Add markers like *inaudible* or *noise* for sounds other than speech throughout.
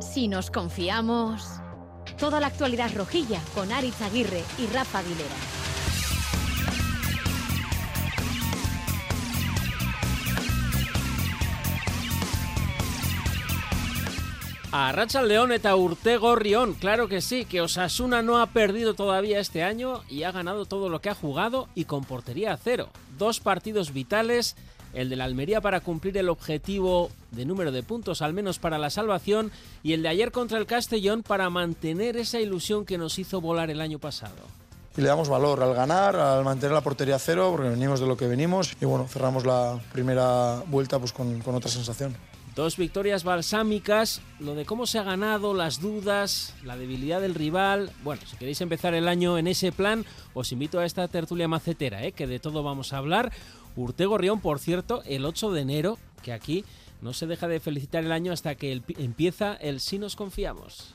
Si nos confiamos. Toda la actualidad rojilla con Aritz Aguirre y Rafa Aguilera. A Racha León eta Urtego Rión, claro que sí, que Osasuna no ha perdido todavía este año y ha ganado todo lo que ha jugado y con portería a cero. Dos partidos vitales, el de la Almería para cumplir el objetivo de número de puntos, al menos para la salvación, y el de ayer contra el Castellón para mantener esa ilusión que nos hizo volar el año pasado. Y le damos valor al ganar, al mantener la portería cero, porque venimos de lo que venimos y bueno, cerramos la primera vuelta pues con, con otra sensación. Dos victorias balsámicas, lo de cómo se ha ganado, las dudas, la debilidad del rival. Bueno, si queréis empezar el año en ese plan, os invito a esta tertulia macetera, ¿eh? que de todo vamos a hablar. Urtego Rión, por cierto, el 8 de enero, que aquí no se deja de felicitar el año hasta que empieza el Si nos confiamos.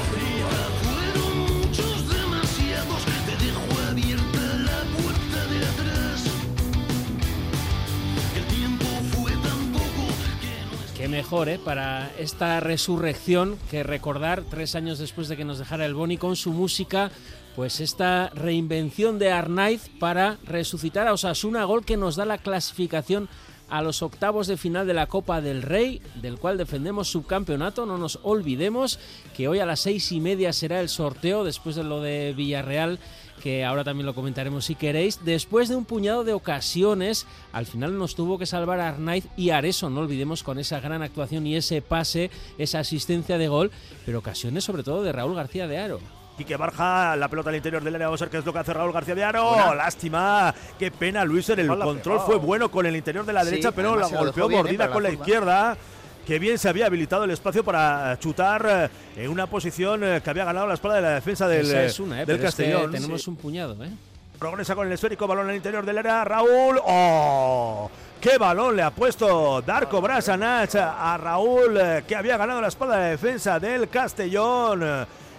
mejor, ¿eh? Para esta resurrección que recordar tres años después de que nos dejara el Boni con su música, pues esta reinvención de Arnaiz para resucitar a Osasuna, gol que nos da la clasificación a los octavos de final de la Copa del Rey, del cual defendemos subcampeonato. No nos olvidemos que hoy a las seis y media será el sorteo después de lo de Villarreal que ahora también lo comentaremos si queréis. Después de un puñado de ocasiones, al final nos tuvo que salvar a Arnaiz y Areso, no olvidemos, con esa gran actuación y ese pase, esa asistencia de gol, pero ocasiones sobre todo de Raúl García de Aro. Quique Barja, la pelota al interior del área. Vamos a ver qué es lo que hace Raúl García de Aro. Lástima. Qué pena, Luis. En el control pegado. fue bueno con el interior de la Sí, derecha, pero la golpeó ¿eh? mordida para con la la curva. izquierda. Que bien se había habilitado el espacio para chutar eh, en una posición eh, que había ganado la espalda de la defensa del, eh, es una, ¿eh? del pero es que Castellón. tenemos Sí. un puñado, ¿eh? Progresa con el esférico, balón al interior del área. Raúl. ¡Oh! ¡Qué balón le ha puesto Darko Brasanach a Raúl, que había ganado la espalda de defensa del Castellón!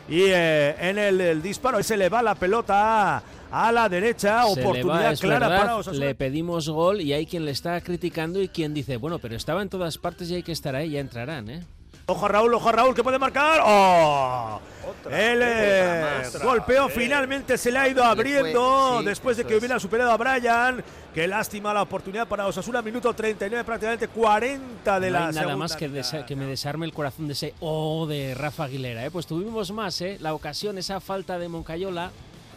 Y eh, en el, el disparo se le va la pelota a la derecha. Se Oportunidad va, clara verdad, para Osasuna. Le pedimos gol y hay quien le está criticando y quien dice, bueno, pero estaba en todas partes y hay que estar ahí, ya entrarán, ¿eh? Ojo a Raúl, ojo a Raúl, que puede marcar. ¡Oh! El eh, otra golpeo vez. finalmente se le ha ido abriendo sí, después de que hubiera superado a Brian. Qué lástima la oportunidad para Osasuna. Minuto 39, prácticamente 40 de no la hay nada segunda más que, mitad. desa- que me desarme el corazón de ese O de Rafa Aguilera, ¿eh? Pues tuvimos más, ¿eh? La ocasión, esa falta de Moncayola.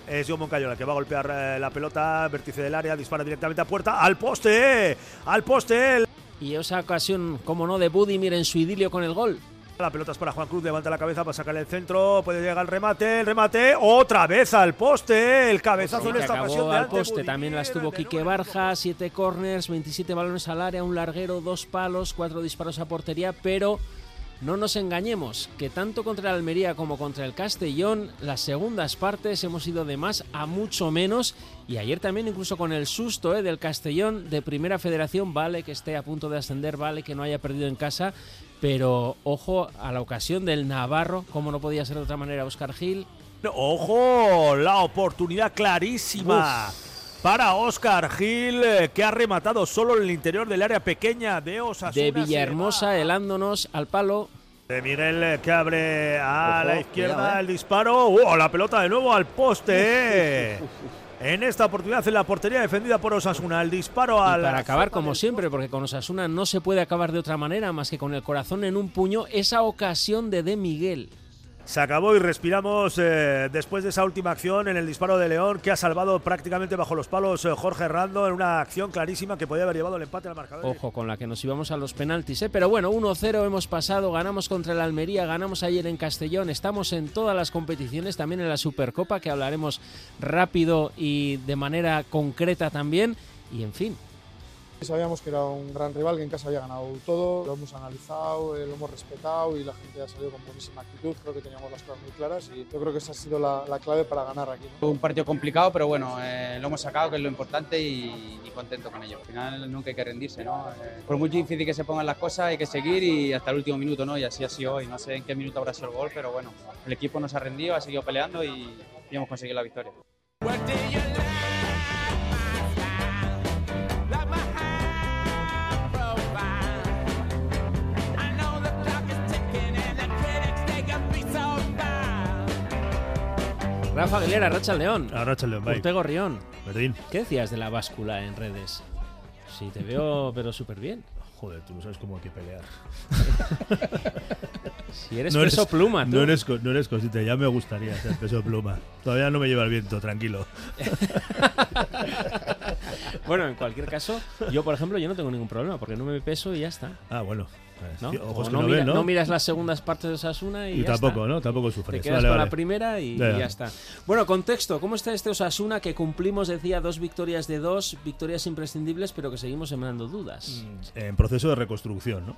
Es John Moncayola que va a golpear eh, la pelota, vértice del área, dispara directamente a puerta, al poste, al poste. Y esa ocasión, como no, de Budimir en su idilio con el gol. La pelota es para Juan Cruz, levanta la cabeza para sacar el centro, puede llegar el remate, el remate, otra vez al poste, el cabezazo en esta acabó ocasión de al poste. Budimir, También las tuvo Quique. Barja, siete corners, 27 balones al área, un larguero, dos palos, cuatro disparos a portería, pero no nos engañemos, que tanto contra el Almería como contra el Castellón, las segundas partes hemos ido de más a mucho menos. Y ayer también, incluso con el susto ¿eh? del Castellón de Primera Federación, vale que esté a punto de ascender, vale que no haya perdido en casa, pero ojo a la ocasión del Navarro, como no podía ser de otra manera, Oscar Gil. Ojo, la oportunidad clarísima para Oscar Gil, eh, que ha rematado solo en el interior del área pequeña de Osasuna. De Villahermosa, helándonos al palo. De Miguel eh, que abre a Ojo, la izquierda cuidado, eh. el disparo. ¡Uh! la pelota de nuevo al poste. *laughs* en esta oportunidad en la portería defendida por Osasuna. El disparo al. para acabar, como siempre, porque con Osasuna no se puede acabar de otra manera más que con el corazón en un puño, esa ocasión de De Miguel. Se acabó y respiramos eh, después de esa última acción en el disparo de León que ha salvado prácticamente bajo los palos eh, Jorge Rando en una acción clarísima que podía haber llevado el empate al marcador. Ojo con la que nos íbamos a los penaltis, ¿eh? pero bueno, 1-0 hemos pasado, ganamos contra el Almería, ganamos ayer en Castellón, estamos en todas las competiciones, también en la Supercopa, que hablaremos rápido y de manera concreta también, y en fin, Sabíamos que era un gran rival, que en casa había ganado todo, lo hemos analizado, eh, lo hemos respetado y la gente ha salido con buenísima actitud, creo que teníamos las cosas muy claras y yo creo que esa ha sido la, la clave para ganar aquí. ¿no? Un partido complicado, pero bueno, eh, lo hemos sacado, que es lo importante y, y contento con ello. Al final nunca hay que rendirse, ¿no? Eh, por muy difícil que se pongan las cosas, hay que seguir y hasta el último minuto, ¿no? Y así ha sido hoy. No sé en qué minuto habrá sido el gol, pero bueno, el equipo nos ha rendido, ha seguido peleando y, y hemos conseguido la victoria. Rafa Aguilera, Racha León, Arracha el León, bye. Ortego Rión, Verdín. ¿qué decías de la báscula en redes? Sí, te veo, pero súper bien. Joder, tú no sabes cómo hay que pelear. *laughs* Si eres no peso pluma, tú. No eres, co- no eres cosita, ya me gustaría ser peso pluma. Todavía no me lleva el viento, tranquilo. *laughs* Bueno, en cualquier caso, yo, por ejemplo, yo no tengo ningún problema, porque no me peso y ya está. Ah, bueno. ¿No? Ojos O que no, no, mira- ven, ¿no? no miras las segundas partes de Osasuna y, y ya tampoco, está. ¿no? Tampoco Te sufres. quedas Vale, con vale. la primera y, Ya, y ya. ya está. Bueno, contexto. ¿Cómo está este Osasuna que cumplimos, decía, dos victorias de dos, victorias imprescindibles, pero que seguimos sembrando dudas? Mm, En proceso de reconstrucción, ¿no?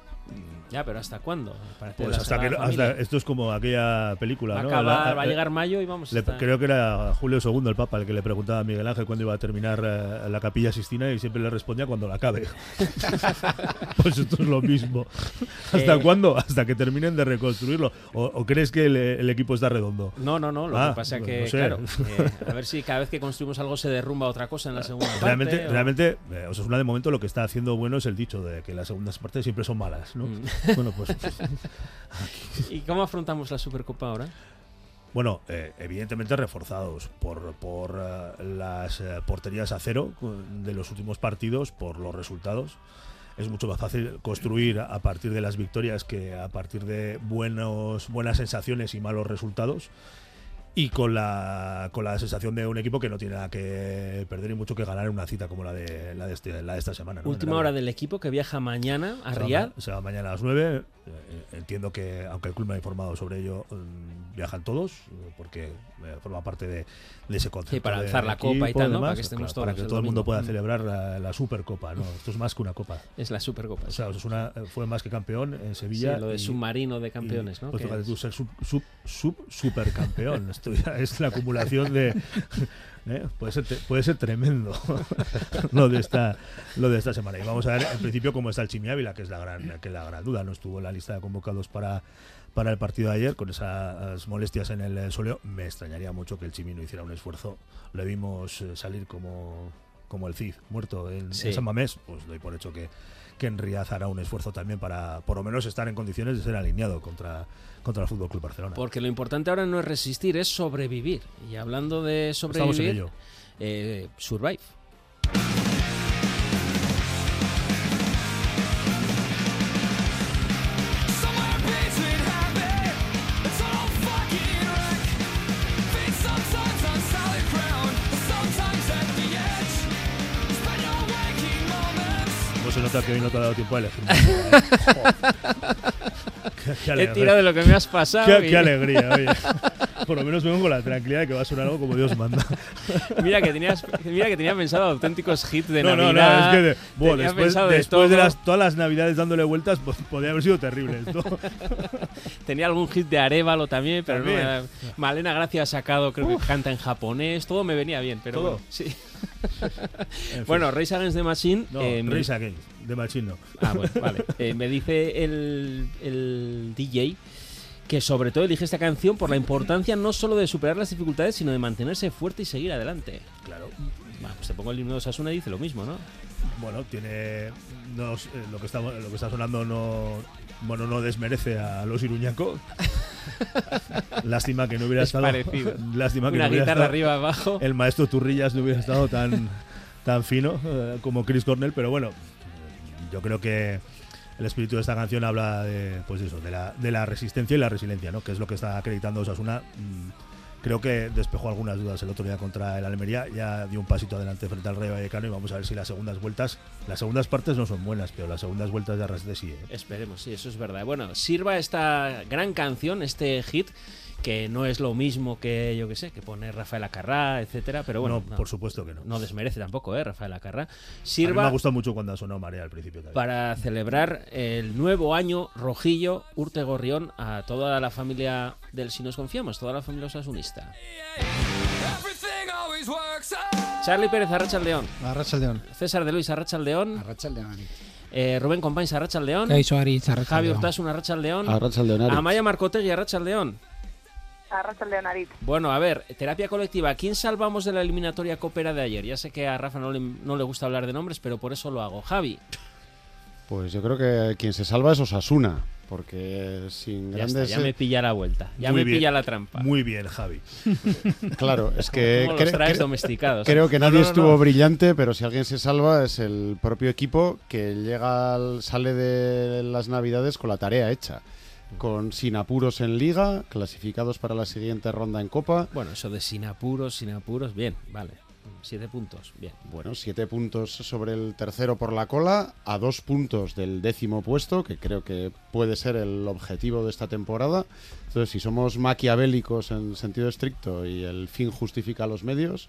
Ya, pero ¿hasta cuándo? Pues hasta que hasta- esto es como aquella película, va a ¿no? acabar, La- va a llegar mayo y vamos a le- creo que era Julio II el Papa el que le preguntaba a Miguel Ángel cuándo iba a terminar eh, la capilla Sistina y siempre le respondía cuando la acabe. *laughs* *laughs* pues esto es lo mismo. *laughs* ¿Hasta Eh, cuándo? Hasta que terminen de reconstruirlo. ¿O, o crees que el, el equipo está redondo? No, no, no. Lo Ah, que pasa es que, no sé. claro, *laughs* eh, a ver si cada vez que construimos algo se derrumba otra cosa en la segunda parte. Realmente, o- eh, Osasuna de momento lo que está haciendo bueno es el dicho de que las segundas partes siempre son malas, ¿no? Mm. *laughs* Bueno, pues ¿Y cómo afrontamos la Supercopa ahora? Bueno, eh, evidentemente reforzados por, por eh, las eh, porterías a cero eh, de los últimos partidos, por los resultados. Es mucho más fácil construir a partir de las victorias que a partir de buenos, buenas sensaciones y malos resultados. Y con la, con la sensación de un equipo que no tiene nada que perder y mucho que ganar en una cita como la de, la de, este- la de esta semana. ¿no? Última hora del equipo que viaja mañana a Riyadh. Se va mañana a las 9. Eh, entiendo que, aunque el club me ha informado sobre ello, mm, viajan todos, eh, porque eh, forma parte de, de ese concepto. Sí, para alzar la equipo copa y tal, ¿no? demás, Para que estemos para todos que el todo el mundo pueda Mm. celebrar la, la Supercopa. ¿no? Esto es más que una copa. Es la Supercopa. O sea, Osasuna eh, fue más que campeón en Sí, Sevilla. lo de y- submarino de campeones, y, ¿no? Pues fíjate es- tú, ser sub, sub, sub- supercampeón. *laughs* Esto ya es la acumulación de. *laughs* ¿eh? Puede, ser, puede ser tremendo *laughs* lo, de esta, lo de esta semana. Y vamos a ver, en principio, cómo está el Chimi Ávila, que es la gran, que es la gran duda. No estuvo en la lista de convocados para, para el partido de ayer con esas molestias en el soleo. Me extrañaría mucho que el Chimi no hiciera un esfuerzo. Le vimos eh, salir como, como el Cid, muerto en, Sí. en San Mamés. Pues doy por hecho que, que en Riaz hará un esfuerzo también para, por lo menos, estar en condiciones de ser alineado contra, contra el Fútbol Club Barcelona. Porque lo importante ahora no es resistir, es sobrevivir. Y hablando de Estamos en sobrevivir, ello. eh, Survive. Nota que hoy no te ha dado tiempo a elegir? *laughs* qué, qué He alegría. tirado de lo que me has pasado. Qué, y- qué *laughs* alegría, oye. Por lo menos vengo con la tranquilidad de que va a sonar algo como Dios manda. mira, que tenías, mira que tenía pensado auténticos hits de no, no, Navidad. no, es que de- después, de las, todas las navidades dándole vueltas, pues, podría haber sido terrible esto. *laughs* Tenía algún hit de Arevalo también, pero También. no da- Malena Gracia ha sacado, creo que canta en japonés, todo me venía bien, pero ¿Todo? bueno, sí. En fin. Bueno, Race Against the Machine. no, eh, Race Against, de Machino. Ah, bueno, vale. *laughs* Eh, me dice el, el DJ que sobre todo elige esta canción por la importancia no solo de superar las dificultades, sino de mantenerse fuerte y seguir adelante. Claro. Bueno, pues te pongo el himno de Sasuna y dice lo mismo, ¿no? Bueno, tiene. no eh, lo, que está, lo que está sonando no. Bueno, no desmerece a los Iruñaco. *laughs* Lástima que no hubiera Es estado. parecido. *laughs* Lástima que Una no hubiera guitarra estado- arriba abajo. el maestro Turrillas no hubiera estado tan, tan fino eh, como Chris Cornell, pero bueno, yo creo que el espíritu de esta canción habla de, pues eso, de la, de la resistencia y la resiliencia, ¿no? Que es lo que está acreditando Osasuna. Mm, creo que despejó algunas dudas el otro día contra el Almería, ya dio un pasito adelante frente al Rey Vallecano y vamos a ver si las segundas vueltas, las segundas partes no son buenas, pero las segundas vueltas de arrastre sí. ¿eh? Esperemos, sí, eso es verdad. Bueno, sirva esta gran canción, este hit, que no es lo mismo que, yo que sé, que pone Rafael Acarrá, etcétera, pero bueno, no, por supuesto que no. No desmerece tampoco, ¿eh? Rafael Acarrá. A mí me Sirva ha gustado mucho cuando ha sonado Marea al principio también. para celebrar el nuevo año rojillo Urte Gorrión a toda la familia del Si nos confiamos, toda la familia osasunista. Charlie Pérez, Arracha León. Arracha León. César de Luis, Arracha León. Arracha León. Eh, Rubén Compañes, Arracha León. Javi León. Urtasun. Arracha León. Amaya Marcotegui, Arracha León. Bueno, a ver, terapia colectiva. ¿Quién salvamos de la eliminatoria copera de ayer? Ya sé que a Rafa no le, no le gusta hablar de nombres, pero por eso lo hago. Javi, Pues yo creo que quien se salva es Osasuna, porque sin ya, está, grandes... ya me pilla la vuelta. Ya Muy me bien, pilla la trampa. Muy bien, Javi. *laughs* Claro, es que... ¿Cómo los cre- traes cre- domesticados? Creo que No, nadie no, no, estuvo no. brillante, pero si alguien se salva es el propio equipo que llega al- sale de las Navidades con la tarea hecha. Con sin apuros en liga, clasificados para la siguiente ronda en Copa. Bueno, eso de sin apuros, sin apuros, bien, vale. Siete puntos, bien. Bueno, siete puntos sobre el tercero por la cola, a dos puntos del décimo puesto, que creo que puede ser el objetivo de esta temporada. Entonces, si somos maquiavélicos en sentido estricto y el fin justifica los medios,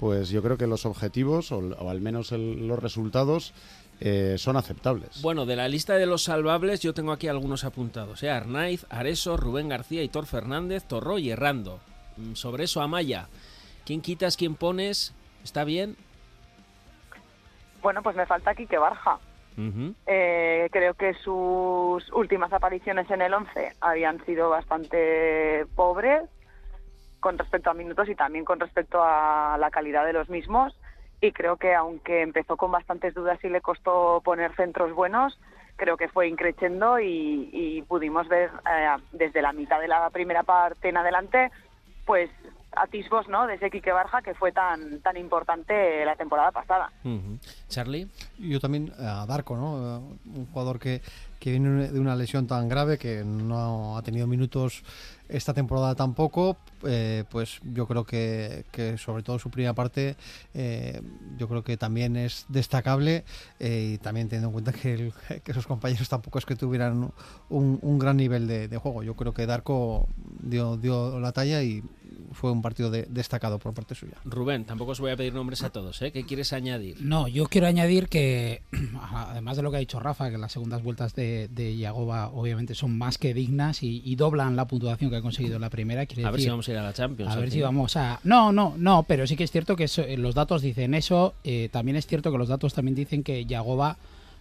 pues yo creo que los objetivos, o, o al menos el- los resultados, eh, son aceptables. Bueno, de la lista de los salvables yo tengo aquí algunos apuntados. ¿eh? Arnaiz, Areso, Rubén García, Hitor Fernández, Torro y Errando. Mm, Sobre eso, Amaya. ¿Quién quitas, quién pones? ¿Está bien? Bueno, pues me falta Quique Barja. Ujú. Eh, creo que sus últimas apariciones en el 11 habían sido bastante pobres con respecto a minutos y también con respecto a la calidad de los mismos. Y creo que aunque empezó con bastantes dudas y le costó poner centros buenos, creo que fue increciendo y, y pudimos ver eh, desde la mitad de la primera parte en adelante, pues atisbos ¿no? de ese Quique Barja que fue tan, tan importante la temporada pasada. Ujú. Charlie. Yo también eh, a Darko, ¿no? Eh, Un jugador que, que viene de una lesión tan grave que no ha tenido minutos esta temporada tampoco. eh, pues yo creo que, que sobre todo su primera parte, eh, yo creo que también es destacable eh, y también teniendo en cuenta que, el- *laughs* sus compañeros tampoco es que tuvieran un, un gran nivel de, de juego. Yo creo que Darko dio, dio la talla y fue un partido de- destacado por parte suya. Rubén, tampoco os voy a pedir nombres a todos, ¿eh? ¿Qué quieres añadir? No, yo quiero añadir que, *clears throat* además de lo que ha dicho Rafa, que las segundas vueltas de, de Yagoba obviamente son más que dignas y, y doblan la puntuación que ha conseguido en la primera. quiere A ver si vamos a ir a la Champions. a ver si vamos a... No, no, no, pero sí que es cierto que eso- eh, los datos dicen eso. eh, también es cierto que los datos también dicen que Yagoba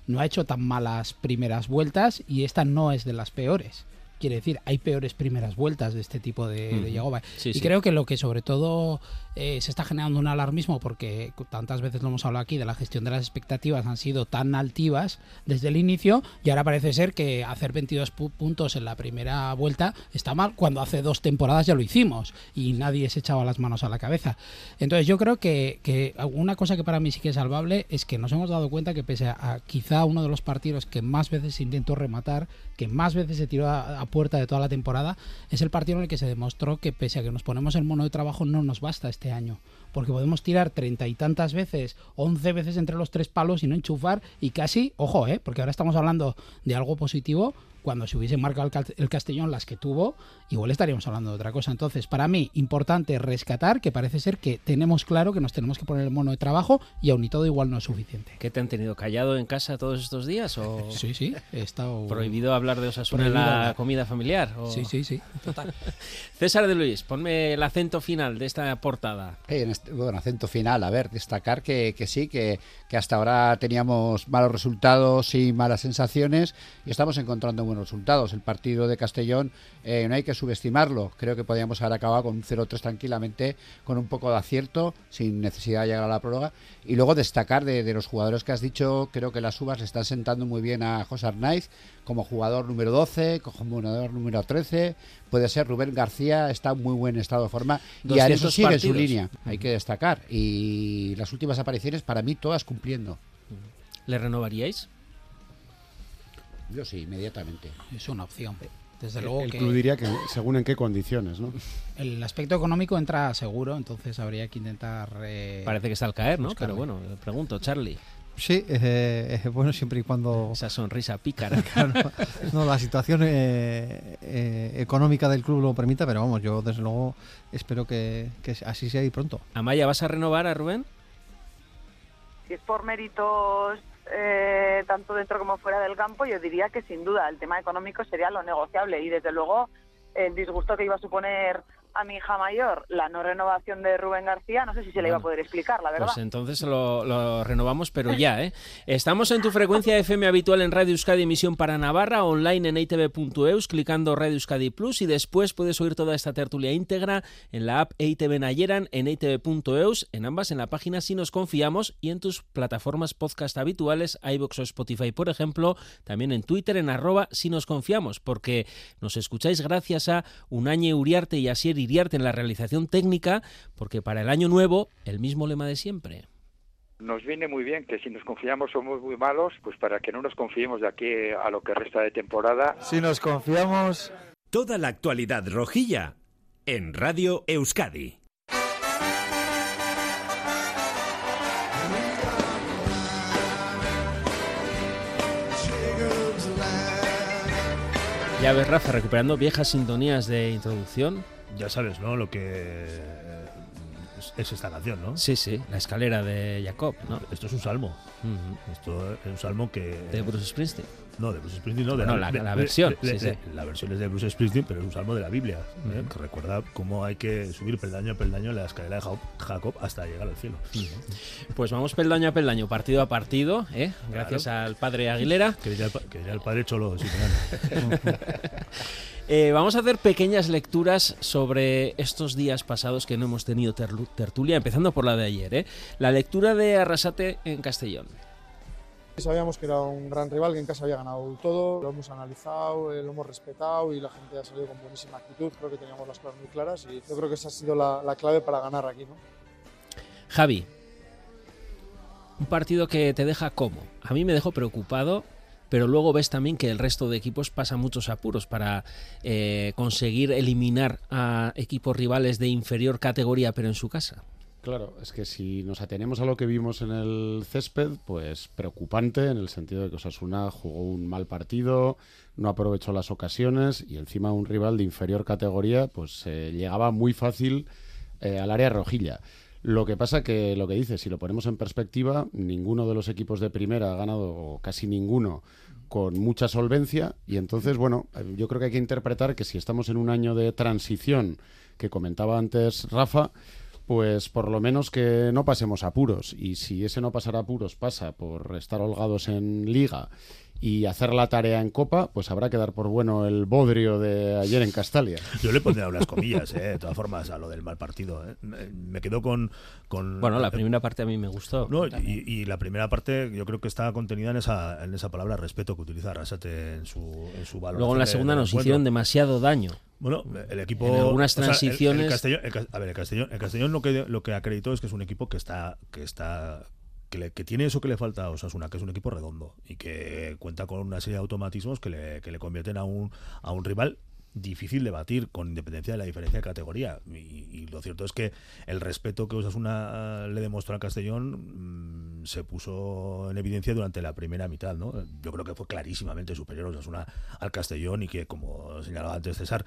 no ha hecho tan malas primeras vueltas y esta no es de las peores. Quiere decir, hay peores primeras vueltas de este tipo de, de Ujú. Yagoba. Sí, y sí. creo que lo que sobre todo eh, se está generando un alarmismo, porque tantas veces lo hemos hablado aquí, de la gestión de las expectativas han sido tan altivas desde el inicio, y ahora parece ser que hacer 22 pu- puntos en la primera vuelta está mal, cuando hace dos temporadas ya lo hicimos y nadie se echaba las manos a la cabeza. Entonces yo creo que, que una cosa que para mí sí que es salvable es que nos hemos dado cuenta que pese a, quizá uno de los partidos que más veces intentó rematar, que más veces se tiró a, a puerta de toda la temporada, es el partido en el que se demostró que pese a que nos ponemos el mono de trabajo no nos basta este año. Porque podemos tirar treinta y tantas veces, once veces entre los tres palos y no enchufar y casi, ojo, ¿eh? porque ahora estamos hablando de algo positivo, cuando se hubiese marcado el, Castellón las que tuvo, igual estaríamos hablando de otra cosa. Entonces, para mí, importante rescatar que parece ser que tenemos claro que nos tenemos que poner el mono de trabajo y aún y todo igual no es suficiente. ¿Qué te han tenido callado en casa todos estos días? ¿O *laughs* Sí, sí, he estado... prohibido hablar de Osasuna en la hablar. comida familiar? ¿O- Sí, sí, sí, total. *laughs* César de Luis, ponme el acento final de esta portada. Eh, en este- bueno, acento final, a ver, destacar que, que sí, que, que hasta ahora teníamos malos resultados y malas sensaciones y estamos encontrando buenos resultados. El partido de Castellón eh, no hay que subestimarlo. Creo que podíamos haber acabado con un 0-3 tranquilamente, con un poco de acierto, sin necesidad de llegar a la prórroga. Y luego destacar de, de los jugadores que has dicho, creo que las uvas le están sentando muy bien a José Arnaiz como jugador número 12, como jugador número 13. Puede ser Rubén García, está en muy buen estado de forma. Y 200 Areso sigue en su línea, hay que destacar. Y las últimas apariciones, para mí, todas cumpliendo. ¿Le renovaríais? Yo sí, inmediatamente. Es una opción. Desde El- luego el que club diría que según en qué condiciones, ¿no? *laughs* el aspecto económico entra seguro, entonces habría que intentar. eh, Parece que está al caer, ¿no? buscarle. Pero bueno, le pregunto, Charlie. Sí, eh, eh, bueno, siempre y cuando Esa sonrisa pícara. *laughs* no, la situación eh, eh, económica del club lo permita, pero vamos, yo desde luego espero que, que así sea y pronto. Amaya, ¿vas a renovar a Rubén? Si es por méritos eh, tanto dentro como fuera del campo, yo diría que sin duda el tema económico sería lo negociable y desde luego el disgusto que iba a suponer a mi hija mayor la no renovación de Rubén García, no sé si se le iba a poder explicar, la verdad. Pues entonces lo, lo renovamos, pero ya, ¿eh? Estamos en tu frecuencia FM habitual en Radio Euskadi Emisión para Navarra, online en itv.eus, clicando Radio Euskadi Plus y después puedes oír toda esta tertulia íntegra en la app EITV Nayeran, en itv.eus, en ambas en la página Si Nos Confiamos y en tus plataformas podcast habituales, iVoox o Spotify, por ejemplo, también en Twitter en arroba Si Nos Confiamos, porque nos escucháis gracias a Unañe Uriarte y Asier En la realización técnica, porque para el año nuevo, el mismo lema de siempre. Nos viene muy bien que si nos confiamos somos muy malos, pues para que no nos confiemos de aquí a lo que resta de temporada. Si nos confiamos... Toda la actualidad rojilla en Radio Euskadi. Ya ves, Rafa, recuperando viejas sintonías de introducción. Ya sabes, ¿no? Lo que eh, es, es esta canción, ¿no? Sí, sí, la escalera de Jacob, ¿no? Esto es un salmo. Esto es un salmo que... De Bruce Springsteen. No, de Bruce Springsteen, no. De Bueno, la- la versión, sí, sí. La versión es de Bruce Springsteen, pero es un salmo de la Biblia, ¿eh? que recuerda cómo hay que subir peldaño a peldaño la escalera de Jacob- hasta llegar al cielo. Pues vamos peldaño a peldaño, partido a partido, ¿eh? Gracias al padre Aguilera. Que diría el, que diría el padre Cholo Simeone. *laughs* Eh, vamos a hacer pequeñas lecturas sobre estos días pasados que no hemos tenido tertulia, empezando por la de ayer. ¿eh? La lectura de Arrasate en Castellón. Sabíamos que era un gran rival, que en casa había ganado todo, lo hemos analizado, eh, lo hemos respetado y la gente ha salido con buenísima actitud. Creo que teníamos las cosas muy claras y yo creo que esa ha sido la, la clave para ganar aquí. ¿no? Javi, un partido que te deja como. A mí me dejó preocupado, pero luego ves también que el resto de equipos pasan muchos apuros para eh, conseguir eliminar a equipos rivales de inferior categoría, pero en su casa. Claro, es que si nos atenemos a lo que vimos en el césped, pues preocupante en el sentido de que Osasuna jugó un mal partido, no aprovechó las ocasiones y encima un rival de inferior categoría, pues eh, llegaba muy fácil eh, al área rojilla. Lo que pasa que lo que dice, si lo ponemos en perspectiva, ninguno de los equipos de primera ha ganado, o casi ninguno, con mucha solvencia. Y entonces, bueno, yo creo que hay que interpretar que si estamos en un año de transición, que comentaba antes Rafa, pues por lo menos que no pasemos apuros. Y si ese no pasar apuros pasa por estar holgados en liga y hacer la tarea en copa, pues habrá que dar por bueno el bodrio de ayer en Castalia. Yo le pondría *laughs* unas comillas, ¿eh? de todas formas, a lo del mal partido. ¿eh? Me- quedo con, con... Bueno, la primera parte a mí me gustó. No, y, y la primera parte yo creo que está contenida en esa, en esa palabra respeto que utiliza Arrasate en su, en su valor. Luego en la segunda nos hicieron demasiado daño. Bueno, el equipo. En algunas o sea, el- el transiciones- Castellón, el a ver, el Castellón, el Castellón lo que lo que acreditó es que es un equipo que está que está que, le- que tiene eso que le falta a Osasuna, que es un equipo redondo y que cuenta con una serie de automatismos que le, que le convierten a un a un rival difícil de batir con independencia de la diferencia de categoría y, lo cierto es que el respeto que Osasuna eh, le demostró al Castellón mm, se puso en evidencia durante la primera mitad ¿no? yo creo que fue clarísimamente superior Osasuna al Castellón y que como señalaba antes César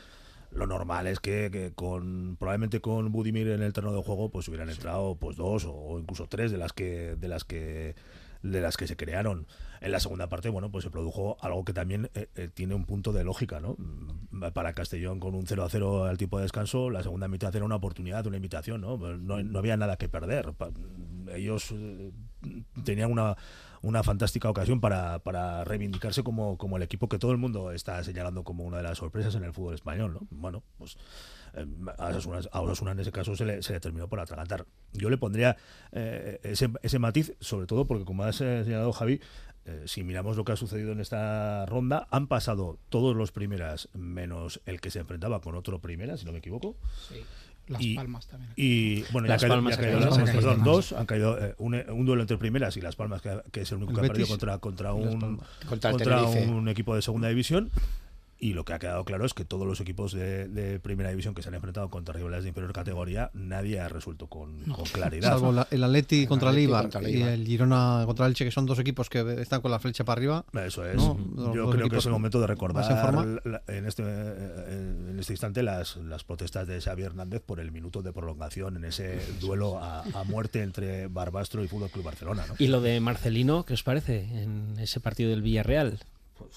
lo normal es que, que con probablemente con Budimir en el terreno de juego pues hubieran entrado pues dos o, o incluso tres de las que de las que de las que se crearon. En la segunda parte bueno pues se produjo algo que también eh, eh, tiene un punto de lógica no Mm, para Castellón con un 0 a 0 al tiempo de descanso la segunda mitad era una oportunidad una invitación no Pues no, no había nada que perder. Ellos eh, tenían una una fantástica ocasión para, para reivindicarse como, como el equipo que todo el mundo está señalando como una de las sorpresas en el fútbol español, ¿no? Bueno, pues eh, a Osasuna, a en ese caso se le, se le terminó por atragantar. Yo le pondría eh, ese, ese matiz, sobre todo porque, como has eh, señalado Javi, si miramos lo que ha sucedido en esta ronda, han pasado todos los primeras menos el que se enfrentaba con otro primera, si no me equivoco. Las y, Palmas también. Y bueno, ya Las caído- Palmas ya ha ha caído- caído, perdón, Palmas. dos. Han caído eh, un, un duelo entre primeras y Las Palmas, que, que es el único El que ha perdido Betis contra, contra, un. Contra contra un equipo de segunda división. Y lo que ha quedado claro es que todos los equipos de, de primera división que se han enfrentado contra rivales de inferior categoría, nadie ha resuelto con, con *laughs* claridad. Salvo la- el Atleti contra el Eibar contra el y el Girona contra el Elche, que son dos equipos que están con la flecha para arriba. Eso es. ¿no? Yo Los creo que es el momento de recordar forma. la- en este, eh, en este instante las, las protestas de Xavi Hernández por el minuto de prolongación en ese duelo a, a muerte entre Barbastro y Fútbol Club Barcelona. ¿no? ¿Y lo de Marcelino, qué os parece en ese partido del Villarreal?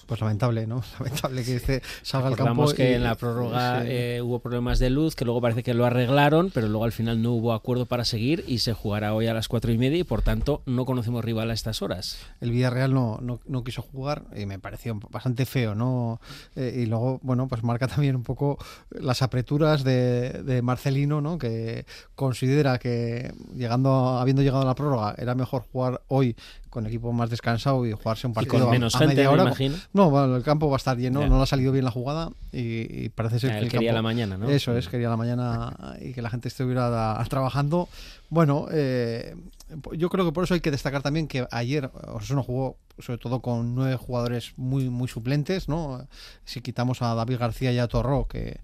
Pues lamentable, ¿no? *laughs* Lamentable que este salga al campo. Que y- en la prórroga sí. eh, hubo problemas de luz, que luego parece que lo arreglaron, pero luego al final no hubo acuerdo para seguir y se jugará hoy a las cuatro y media y por tanto no conocemos rival a estas horas. el Villarreal no, no, no quiso jugar y me pareció bastante feo, ¿no? Eh, y luego, bueno, pues marca también un poco las apreturas de, de Marcelino, ¿no? Que considera que llegando habiendo llegado a la prórroga era mejor jugar hoy con equipo más descansado y jugarse un Y partido con a- menos a gente, media me hora. imagino. No, bueno, el campo va a estar lleno, no le ha salido bien la jugada y, y parece ser que él el quería campo- la mañana, ¿no? Eso es, quería la mañana y que la gente estuviera trabajando. Bueno, eh, yo creo que por eso hay que destacar también que ayer Osasuna jugó sobre todo con nueve jugadores muy muy suplentes, ¿no? Si quitamos a David García y a Torró, que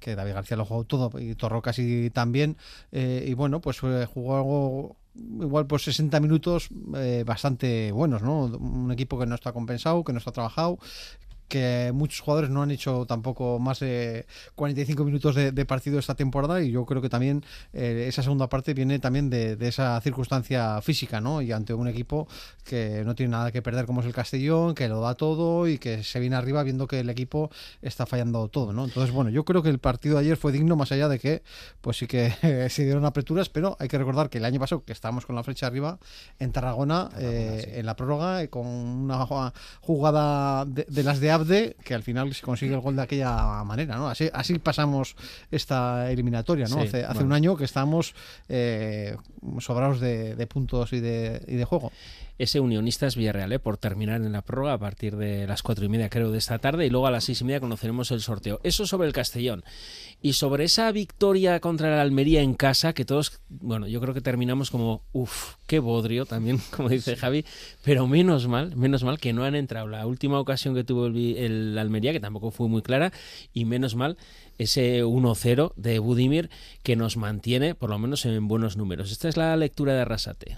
que David García lo jugó todo y Torró casi también eh, y bueno pues eh, jugó algo igual por 60 minutos eh, bastante buenos no un equipo que no está compensado que no está trabajado que muchos jugadores no han hecho tampoco más de 45 minutos de, de partido esta temporada y yo creo que también eh, esa segunda parte viene también de, de esa circunstancia física, ¿no? Y ante un equipo que no tiene nada que perder como es el Castellón, que lo da todo y que se viene arriba viendo que el equipo está fallando todo, ¿no? Entonces, bueno, yo creo que el partido de ayer fue digno más allá de que, pues sí que *laughs* se dieron apreturas, pero hay que recordar que el año pasado, que estábamos con la flecha arriba, en Tarragona, eh, en la prórroga, eh, con una jugada- jugada de, de las de Abde, que al final se consigue el gol de aquella manera, ¿no? Así, así pasamos esta eliminatoria, ¿no? Sí, hace, hace bueno. un año que estábamos eh, sobrados de, de puntos y de, y de juego. Ese Unionistas Villarreal, ¿eh? por terminar en la prórroga a partir de las cuatro y media, creo, de esta tarde, y luego a las seis y media conoceremos el sorteo. Eso sobre el Castellón. Y sobre esa victoria contra el Almería en casa, que todos, bueno, yo creo que terminamos como, uff, qué bodrio también, *laughs* como dice Javi, pero menos mal, menos mal que no han entrado. La última ocasión que tuvo el, el Almería, que tampoco fue muy clara, y menos mal ese 1-0 de Budimir que nos mantiene, por lo menos, en buenos números. Esta es la lectura de Arrasate.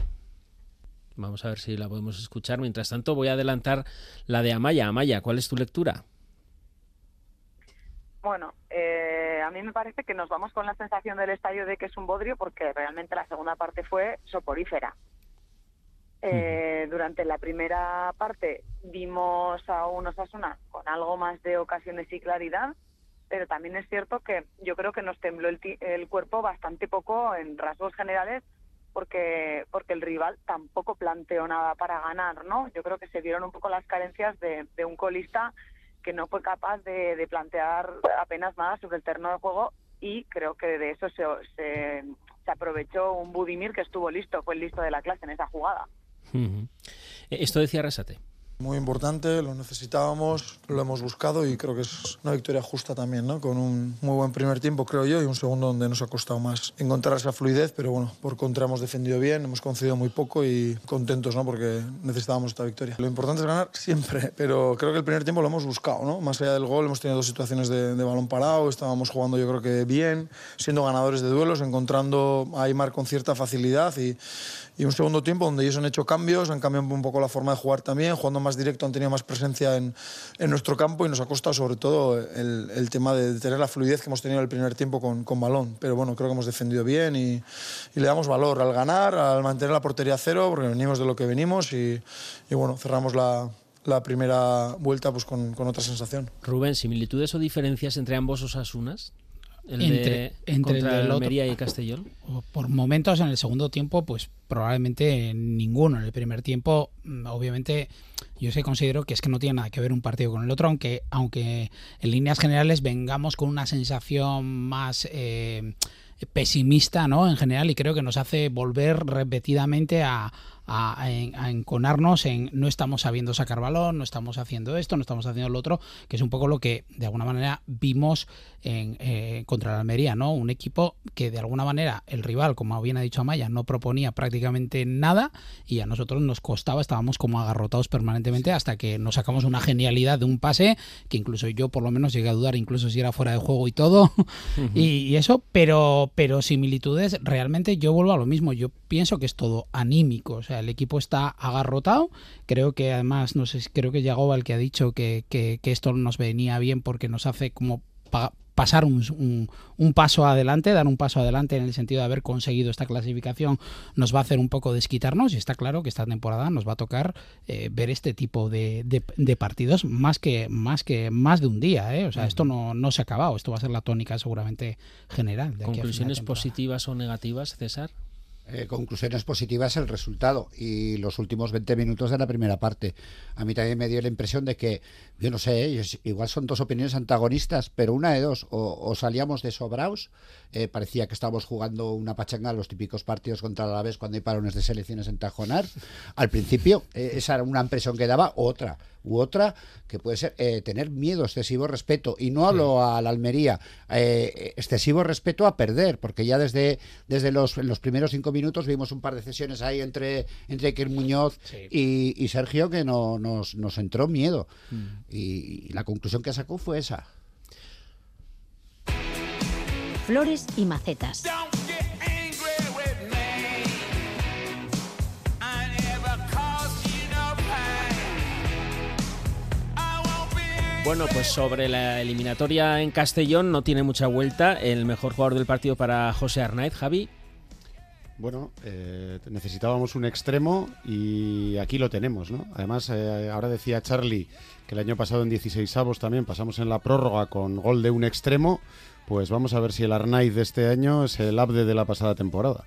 Vamos a ver si la podemos escuchar. Mientras tanto, voy a adelantar la de Amaya. Amaya, ¿cuál es tu lectura? Bueno, eh, a mí me parece que nos vamos con la sensación del estadio de que es un bodrio porque realmente la segunda parte fue soporífera. Eh, durante la primera parte vimos a un Osasuna con algo más de ocasiones y claridad, pero también es cierto que yo creo que nos tembló el, el cuerpo bastante poco en rasgos generales porque porque el rival tampoco planteó nada para ganar, ¿no? Yo creo que se vieron un poco las carencias de, de un colista que no fue capaz de, de plantear apenas nada sobre el terreno de juego y creo que de eso se, se, aprovechó un Budimir que estuvo listo, fue el listo de la clase en esa jugada. Eh, Esto decía Arrasate. Muy importante, lo necesitábamos, lo hemos buscado y creo que es una victoria justa también, ¿no? Con un muy buen primer tiempo, creo yo, y un segundo donde nos ha costado más encontrar esa fluidez, pero bueno, por contra hemos defendido bien, hemos concedido muy poco y contentos, ¿no? Porque necesitábamos esta victoria. Lo importante es ganar siempre, *laughs* pero creo que el primer tiempo lo hemos buscado, ¿no? Más allá del gol, hemos tenido dos situaciones de, de balón parado, estábamos jugando yo creo que bien, siendo ganadores de duelos, encontrando a Aymar con cierta facilidad y, y un segundo tiempo donde ellos han hecho cambios, han cambiado un poco la forma de jugar también, jugando más directo, han tenido más presencia en, en nuestro campo y nos ha costado sobre todo el, el tema de tener la fluidez que hemos tenido en el primer tiempo con, con balón. Pero bueno, creo que hemos defendido bien y, y le damos valor al ganar, al mantener la portería a cero, porque venimos de lo que venimos y, y bueno, cerramos la, la primera vuelta pues con, con otra sensación. Rubén, ¿similitudes o diferencias entre ambos Osasunas? El Entre- de entre el otro. Y Castellón. Por momentos en el segundo tiempo, pues probablemente ninguno. En el primer tiempo, mm, obviamente, yo sí considero que es que no tiene nada que ver un partido con el otro, aunque, aunque en líneas generales vengamos con una sensación más eh, pesimista, ¿no? En general, y creo que nos hace volver repetidamente a, a, a en- a enconarnos en no estamos sabiendo sacar balón, no estamos haciendo esto, no estamos haciendo lo otro, que es un poco lo que de alguna manera vimos en, eh, contra la Almería, ¿no? Un equipo que de alguna manera el rival, como bien ha dicho Amaya, no proponía prácticamente nada y a nosotros nos costaba, estábamos como agarrotados permanentemente hasta que nos sacamos una genialidad de un pase que incluso yo por lo menos llegué a dudar incluso si era fuera de juego y todo *laughs* y, y eso, pero, pero similitudes, realmente yo vuelvo a lo mismo, yo pienso que es todo anímico, o sea, el equipo está agarrotado, creo que además, no sé, creo que Yagoba el que ha dicho que, que, que esto nos venía bien porque nos hace como pa- pasar un, un- un paso adelante, dar un paso adelante en el sentido de haber conseguido esta clasificación, nos va a hacer un poco desquitarnos y está claro que esta temporada nos va a tocar eh, ver este tipo de, de- de partidos más que más que más de un día, ¿eh? o sea, esto no, no se ha acabado, esto va a ser la tónica seguramente general. De ¿Conclusiones positivas o negativas, César? Eh, conclusiones positivas el resultado y los últimos 20 minutos de la primera parte. A mí también me dio la impresión de que, yo no sé, igual son dos opiniones antagonistas, pero una de dos, o, o salíamos de sobraos, eh, parecía que estábamos jugando una pachanga, los típicos partidos contra el Alavés cuando hay parones de selecciones en Tajonar. Al principio, eh, esa era una impresión que daba, otra, u otra, que puede ser eh, tener miedo, excesivo respeto, y no hablo a la Almería, excesivo respeto a perder, porque ya desde, desde los, en los primeros cinco minutos vimos un par de sesiones ahí entre, entre Iker Muñoz y, y Sergio que no, nos, nos entró miedo. Y, y la conclusión que sacó fue esa. Flores y macetas. Bueno, pues sobre la eliminatoria en Castellón no tiene mucha vuelta. El mejor jugador del partido para José Arnaiz, Javi. Bueno, eh, necesitábamos un extremo y aquí lo tenemos, ¿no? Además, eh, ahora decía Charlie que el año pasado en 16 avos también pasamos en la prórroga con gol de un extremo. Pues vamos a ver si el Arnaiz de este año es el Abde de la pasada temporada.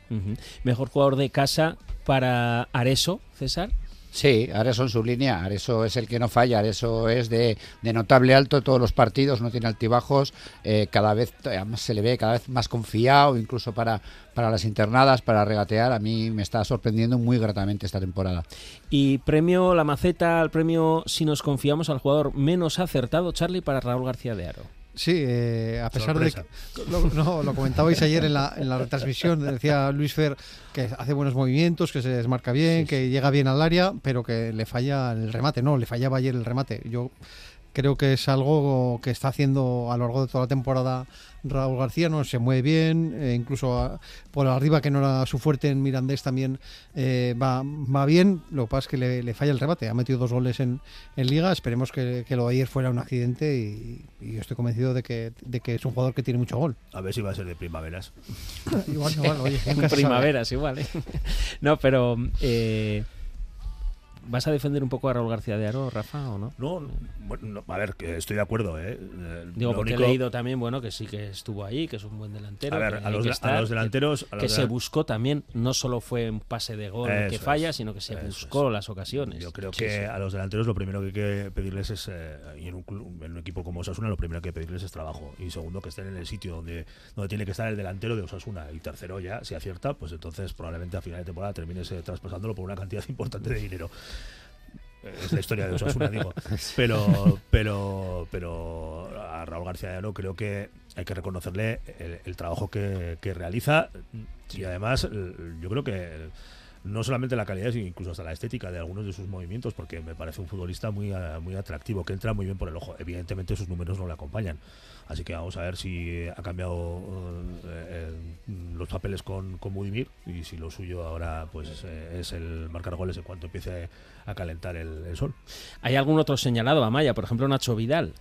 Mejor jugador de casa para Areso, César. Sí, Areso en su línea, Areso es el que no falla, Areso es de, de notable alto todos los partidos, no tiene altibajos, eh, cada vez además se le ve cada vez más confiado, incluso para, para las internadas, para regatear, a mí me está sorprendiendo muy gratamente esta temporada. Y premio La Maceta al premio, si nos confiamos, al jugador menos acertado, Charlie, para Raúl García de Aro. Sí, eh, a pesar Sorpresa. de que lo, no, lo comentabais ayer en la, en la retransmisión, decía Luis Fer que hace buenos movimientos, que se desmarca bien, que llega bien al área, pero que le falla el remate, no, le fallaba ayer el remate. Yo creo que es algo que está haciendo a lo largo de toda la temporada Raúl García, no se mueve bien, eh, incluso a- por arriba que no era su fuerte en Mirandés también eh, va, va bien, lo que pasa es que le, le falla el remate, ha metido dos goles en, en liga, esperemos que, que lo de ayer fuera un accidente y, y yo estoy convencido de que, de que es un jugador que tiene mucho gol. A ver si va a ser de primaveras. *laughs* Igual, igual, oye. *laughs* Primaveras, igual. ¿eh? *laughs* No, pero eh, ¿vas a defender un poco a Raúl García de Aro, Rafa, o no? No, bueno, no, a ver, que estoy de acuerdo, ¿eh? Eh, Digo, lo porque único- he leído también, bueno, que sí que estuvo ahí, que es un buen delantero. A ver, a los a delanteros- que, a los que de- se buscó también, no solo fue un pase de gol que falla, es, sino que se buscó las ocasiones. Yo creo Sí, que sí. a los delanteros lo primero que hay que pedirles es, eh, y en un, club- en un equipo como Osasuna, lo primero que hay que pedirles es trabajo. Y segundo, que estén en el sitio donde, donde tiene que estar el delantero de Osasuna. Y tercero, ya, si acierta, pues entonces probablemente a final de temporada termines eh, traspasándolo por una cantidad *laughs* importante de dinero. Es la historia de Osasuna, *laughs* digo. Pero, pero, pero a Raúl García de Aro creo que hay que reconocerle el, el trabajo que, que realiza y además yo creo que no solamente la calidad, sino incluso hasta la estética de algunos de sus movimientos, porque me parece un futbolista muy, ah, muy atractivo, que entra muy bien por el ojo. Evidentemente sus números no le acompañan. Así que vamos a ver si ha cambiado eh, eh, los papeles con, con Budimir y si lo suyo ahora pues eh, es el marcar goles en cuanto empiece a calentar el, el sol. ¿Hay algún otro señalado, Amaya? Por ejemplo, Nacho Vidal.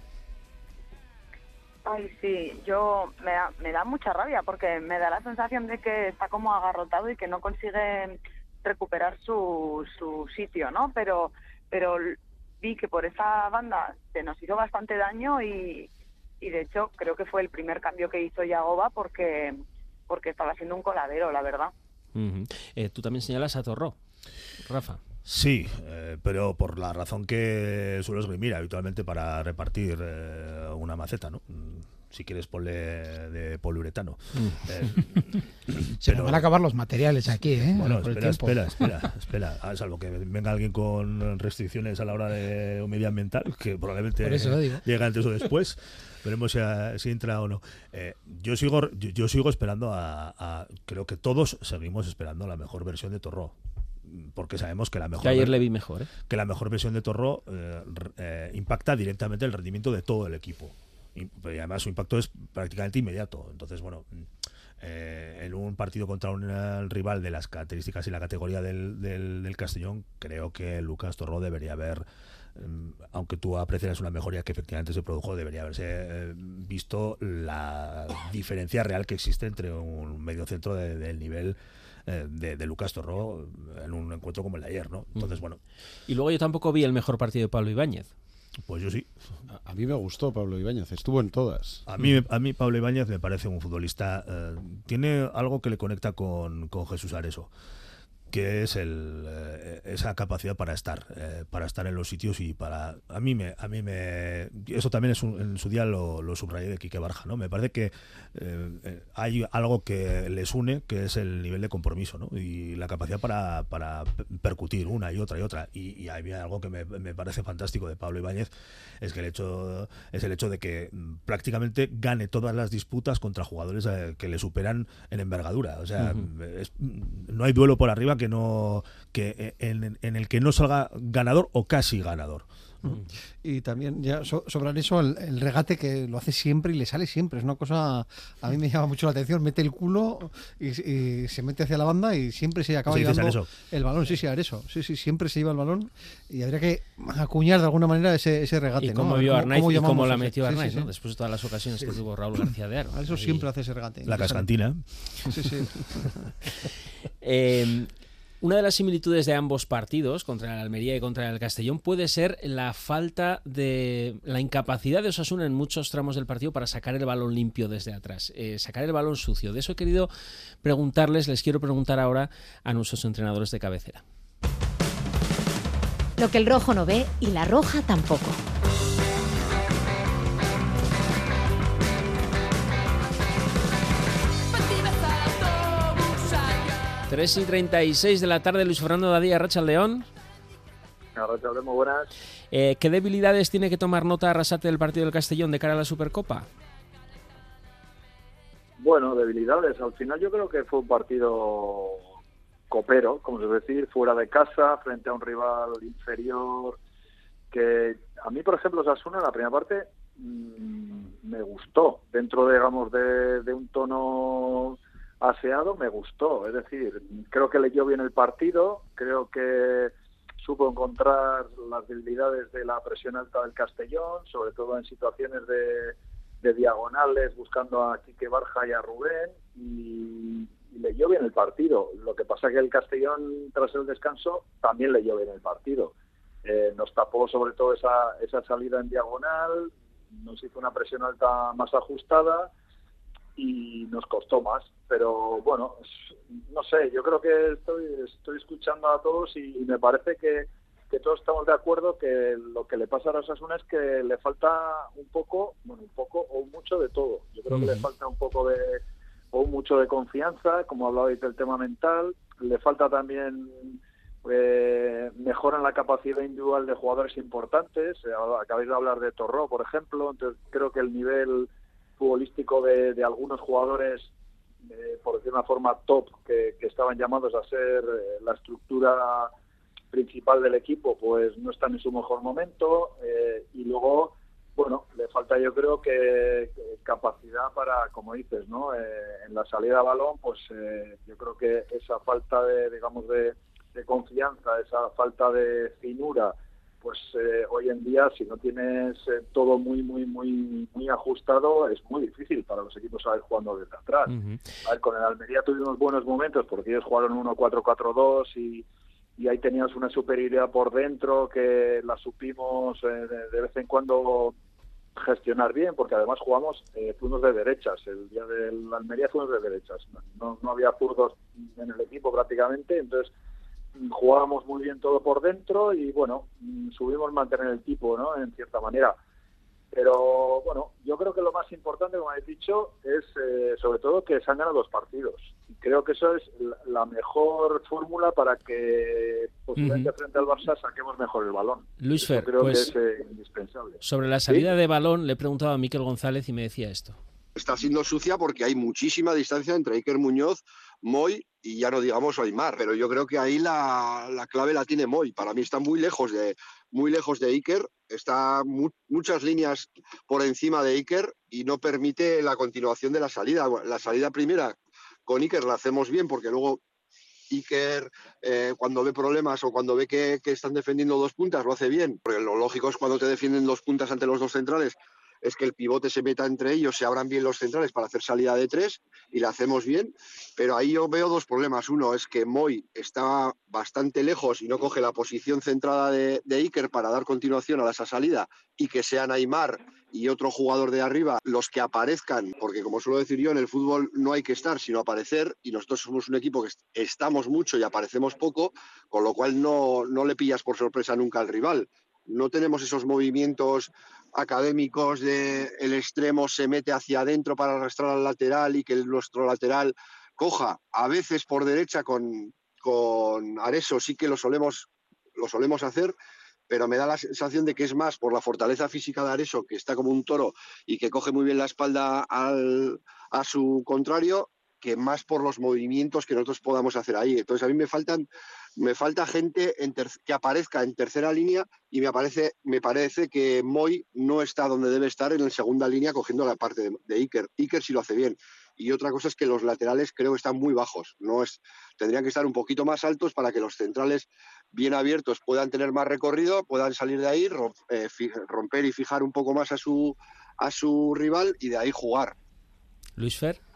Ay, sí, yo me da, me da mucha rabia porque me da la sensación de que está como agarrotado y que no consigue recuperar su, su sitio, ¿no? Pero, pero vi que por esa banda se nos hizo bastante daño y, y de hecho creo que fue el primer cambio que hizo Yagoba porque, porque estaba siendo un coladero, la verdad. Eh, tú también señalas a Torró, Rafa. Sí, eh, pero por la razón que suelo esgrimir habitualmente para repartir eh, una maceta, ¿no? Si quieres ponle de poliuretano. Mm. Eh, *laughs* Se pero- nos van a acabar los materiales aquí, ¿eh? Bueno, espera, espera, *laughs* espera, espera. A salvo que venga alguien con restricciones a la hora de medioambiental, que probablemente eso llegue antes o después. *laughs* Veremos si, a- si entra o no. Eh, yo sigo yo, yo sigo esperando a, a- Creo que todos seguimos esperando la mejor versión de Torró. Porque sabemos que la mejor Que ayer le vi mejor, ¿eh? que la mejor versión de Torró eh, eh, impacta directamente el rendimiento de todo el equipo. Y, y además su impacto es prácticamente inmediato. Entonces, bueno, mm, eh, en un partido contra un eh, rival de las características y la categoría del, del, del Castellón, creo que Lucas Torró debería haber, mm, aunque tú aprecias una mejoría que efectivamente se produjo, debería haberse eh, visto la diferencia real que existe entre un medio centro de- del nivel de, de Lucas Torró en un encuentro como el de ayer, ¿no? Entonces, bueno, Y luego yo tampoco vi el mejor partido de Pablo Ibáñez. Pues yo sí. A mí me gustó Pablo Ibáñez, estuvo en todas. A mí, a mí Pablo Ibáñez me parece un futbolista. eh, tiene algo que le conecta con, con Jesús Areso, que es el, eh, esa capacidad para estar, eh, para estar en los sitios y para. A mí me. A mí me eso también es un- en su día lo, lo subrayé de Quique Barja, ¿no? Me parece que eh, hay algo que les une, que es el nivel de compromiso, ¿no? Y la capacidad para, para pe- percutir una y otra y otra. Y, y había algo que me, me parece fantástico de Pablo Ibáñez, es que el hecho es el hecho de que mm, prácticamente gane todas las disputas contra jugadores que le superan en envergadura. O sea, es- mm, no hay duelo por arriba que no que eh, en, en el que no salga ganador o casi ganador. Y también, ya so- sobre eso, el, el regate que lo hace siempre y le sale siempre. Es una cosa, a mí me llama mucho la atención. Mete el culo y, y se mete hacia la banda y siempre se acaba ¿Se dice llevando el balón. Sí, sí, eso. Sí, sí, siempre se lleva el balón y habría que acuñar de alguna manera ese, ese regate. Y ¿no? cómo ver vio Arnaiz y cómo llamamos la metió sí, sí, Arnaiz, sí. ¿no? Después de todas las ocasiones que tuvo Raúl García de Aro. Eso Ahí. siempre hace ese regate. La cascantina. Sí, sí. *laughs* *laughs* Eh, una de las similitudes de ambos partidos, contra el Almería y contra el Castellón, puede ser la falta de. la incapacidad de Osasuna en muchos tramos del partido para sacar el balón limpio desde atrás, eh, sacar el balón sucio. De eso he querido preguntarles, les quiero preguntar ahora a nuestros entrenadores de cabecera. Lo que el rojo no ve y la roja tampoco. 3 y 36 de la tarde, Luis Fernando Dadía, Racha León. Arracha, muy buenas. Eh, ¿Qué debilidades tiene que tomar nota Arrasate del partido del Castellón de cara a la Supercopa? Bueno, debilidades. Al final yo creo que fue un partido copero, como se decir, fuera de casa, frente a un rival inferior. Que a mí, por ejemplo, Sasuna en la primera parte mm, me gustó. Dentro, digamos, de, de un tono aseado, me gustó. Es decir, creo que leyó bien el partido, creo que supo encontrar las debilidades de la presión alta del Castellón, sobre todo en situaciones de, diagonales, buscando a Quique Barja y a Rubén, y, y leyó bien el partido. Lo que pasa que el Castellón, tras el descanso, también leyó bien el partido. Eh, nos tapó sobre todo esa, esa salida en diagonal, nos hizo una presión alta más ajustada y nos costó más. Pero bueno, no sé, yo creo que estoy, estoy escuchando a todos y, y me parece que, que todos estamos de acuerdo que lo que le pasa a Osasuna es que le falta un poco, bueno, un poco o mucho de todo. Yo creo que le falta un poco de, o mucho de confianza, como hablabais del tema mental, le falta también eh, mejora en la capacidad individual de jugadores importantes. Eh, Acabáis de hablar de Torró, por ejemplo. Entonces, creo que el nivel futbolístico de, de algunos jugadores, eh, por decir una forma, top, que, estaban llamados a ser eh, la estructura principal del equipo, pues no están en su mejor momento. eh, y luego, bueno, le falta yo creo que, que capacidad para, como dices, ¿no? Eh, en la salida a balón, pues eh, yo creo que esa falta de, digamos, de, de confianza, esa falta de finura, pues eh, hoy en día si no tienes eh, todo muy muy muy muy ajustado es muy difícil para los equipos saber jugando desde atrás. A ver, con el Almería tuvimos buenos momentos porque ellos jugaron 1-4-4-2 y, y ahí teníamos una superioridad por dentro que la supimos eh, de, de vez en cuando gestionar bien, porque además jugamos, eh, fuimos de derechas, el día del Almería fuimos de derechas, no, no había zurdos en el equipo prácticamente, entonces jugábamos muy bien todo por dentro y bueno, mm, subimos mantener el tipo, ¿no? En cierta manera. Pero bueno, yo creo que lo más importante, como habéis dicho, es eh, sobre todo que se han ganado los partidos. Y creo que eso es la, mejor fórmula para que posiblemente Ujú. frente al Barça saquemos mejor el balón. Luis Fer, creo pues- que es eh, indispensable. Sobre la salida de balón le he preguntado a Miquel González y me decía esto. está siendo sucia porque hay muchísima distancia entre Iker Muñoz, Moy y ya no digamos Aymar. Pero yo creo que ahí la, la clave la tiene Moy. Para mí está muy lejos de, muy lejos de Iker, está mu- muchas líneas por encima de Iker y no permite la continuación de la salida. La salida primera con Iker la hacemos bien porque luego Iker, eh, cuando ve problemas o cuando ve que, que están defendiendo dos puntas, lo hace bien. Porque lo lógico es cuando te defienden dos puntas ante los dos centrales, es que el pivote se meta entre ellos, se abran bien los centrales para hacer salida de tres y la hacemos bien. Pero ahí yo veo dos problemas. Uno es que Moy está bastante lejos y no coge la posición centrada de, de Iker para dar continuación a esa salida y que sean Aymar y otro jugador de arriba los que aparezcan, porque como suelo decir yo, en el fútbol no hay que estar, sino aparecer, y nosotros somos un equipo que est- estamos mucho y aparecemos poco, con lo cual no, no le pillas por sorpresa nunca al rival. No tenemos esos movimientos académicos de el extremo se mete hacia adentro para arrastrar al lateral y que nuestro lateral coja. A veces por derecha con, con Areso sí que lo solemos, lo solemos hacer, pero me da la sensación de que es más por la fortaleza física de Areso, que está como un toro y que coge muy bien la espalda al- a su contrario, que más por los movimientos que nosotros podamos hacer ahí. Entonces a mí me faltan, me falta gente que aparezca en tercera línea y me aparece, me parece que Moy no está donde debe estar en la segunda línea cogiendo la parte de, Iker. Iker sí lo hace bien. Y otra cosa es que los laterales creo que están muy bajos. No es, tendrían que estar un poquito más altos para que los centrales bien abiertos puedan tener más recorrido, puedan salir de ahí, eh, romper y fijar un poco más a su, a su rival y de ahí jugar. Luis Fer.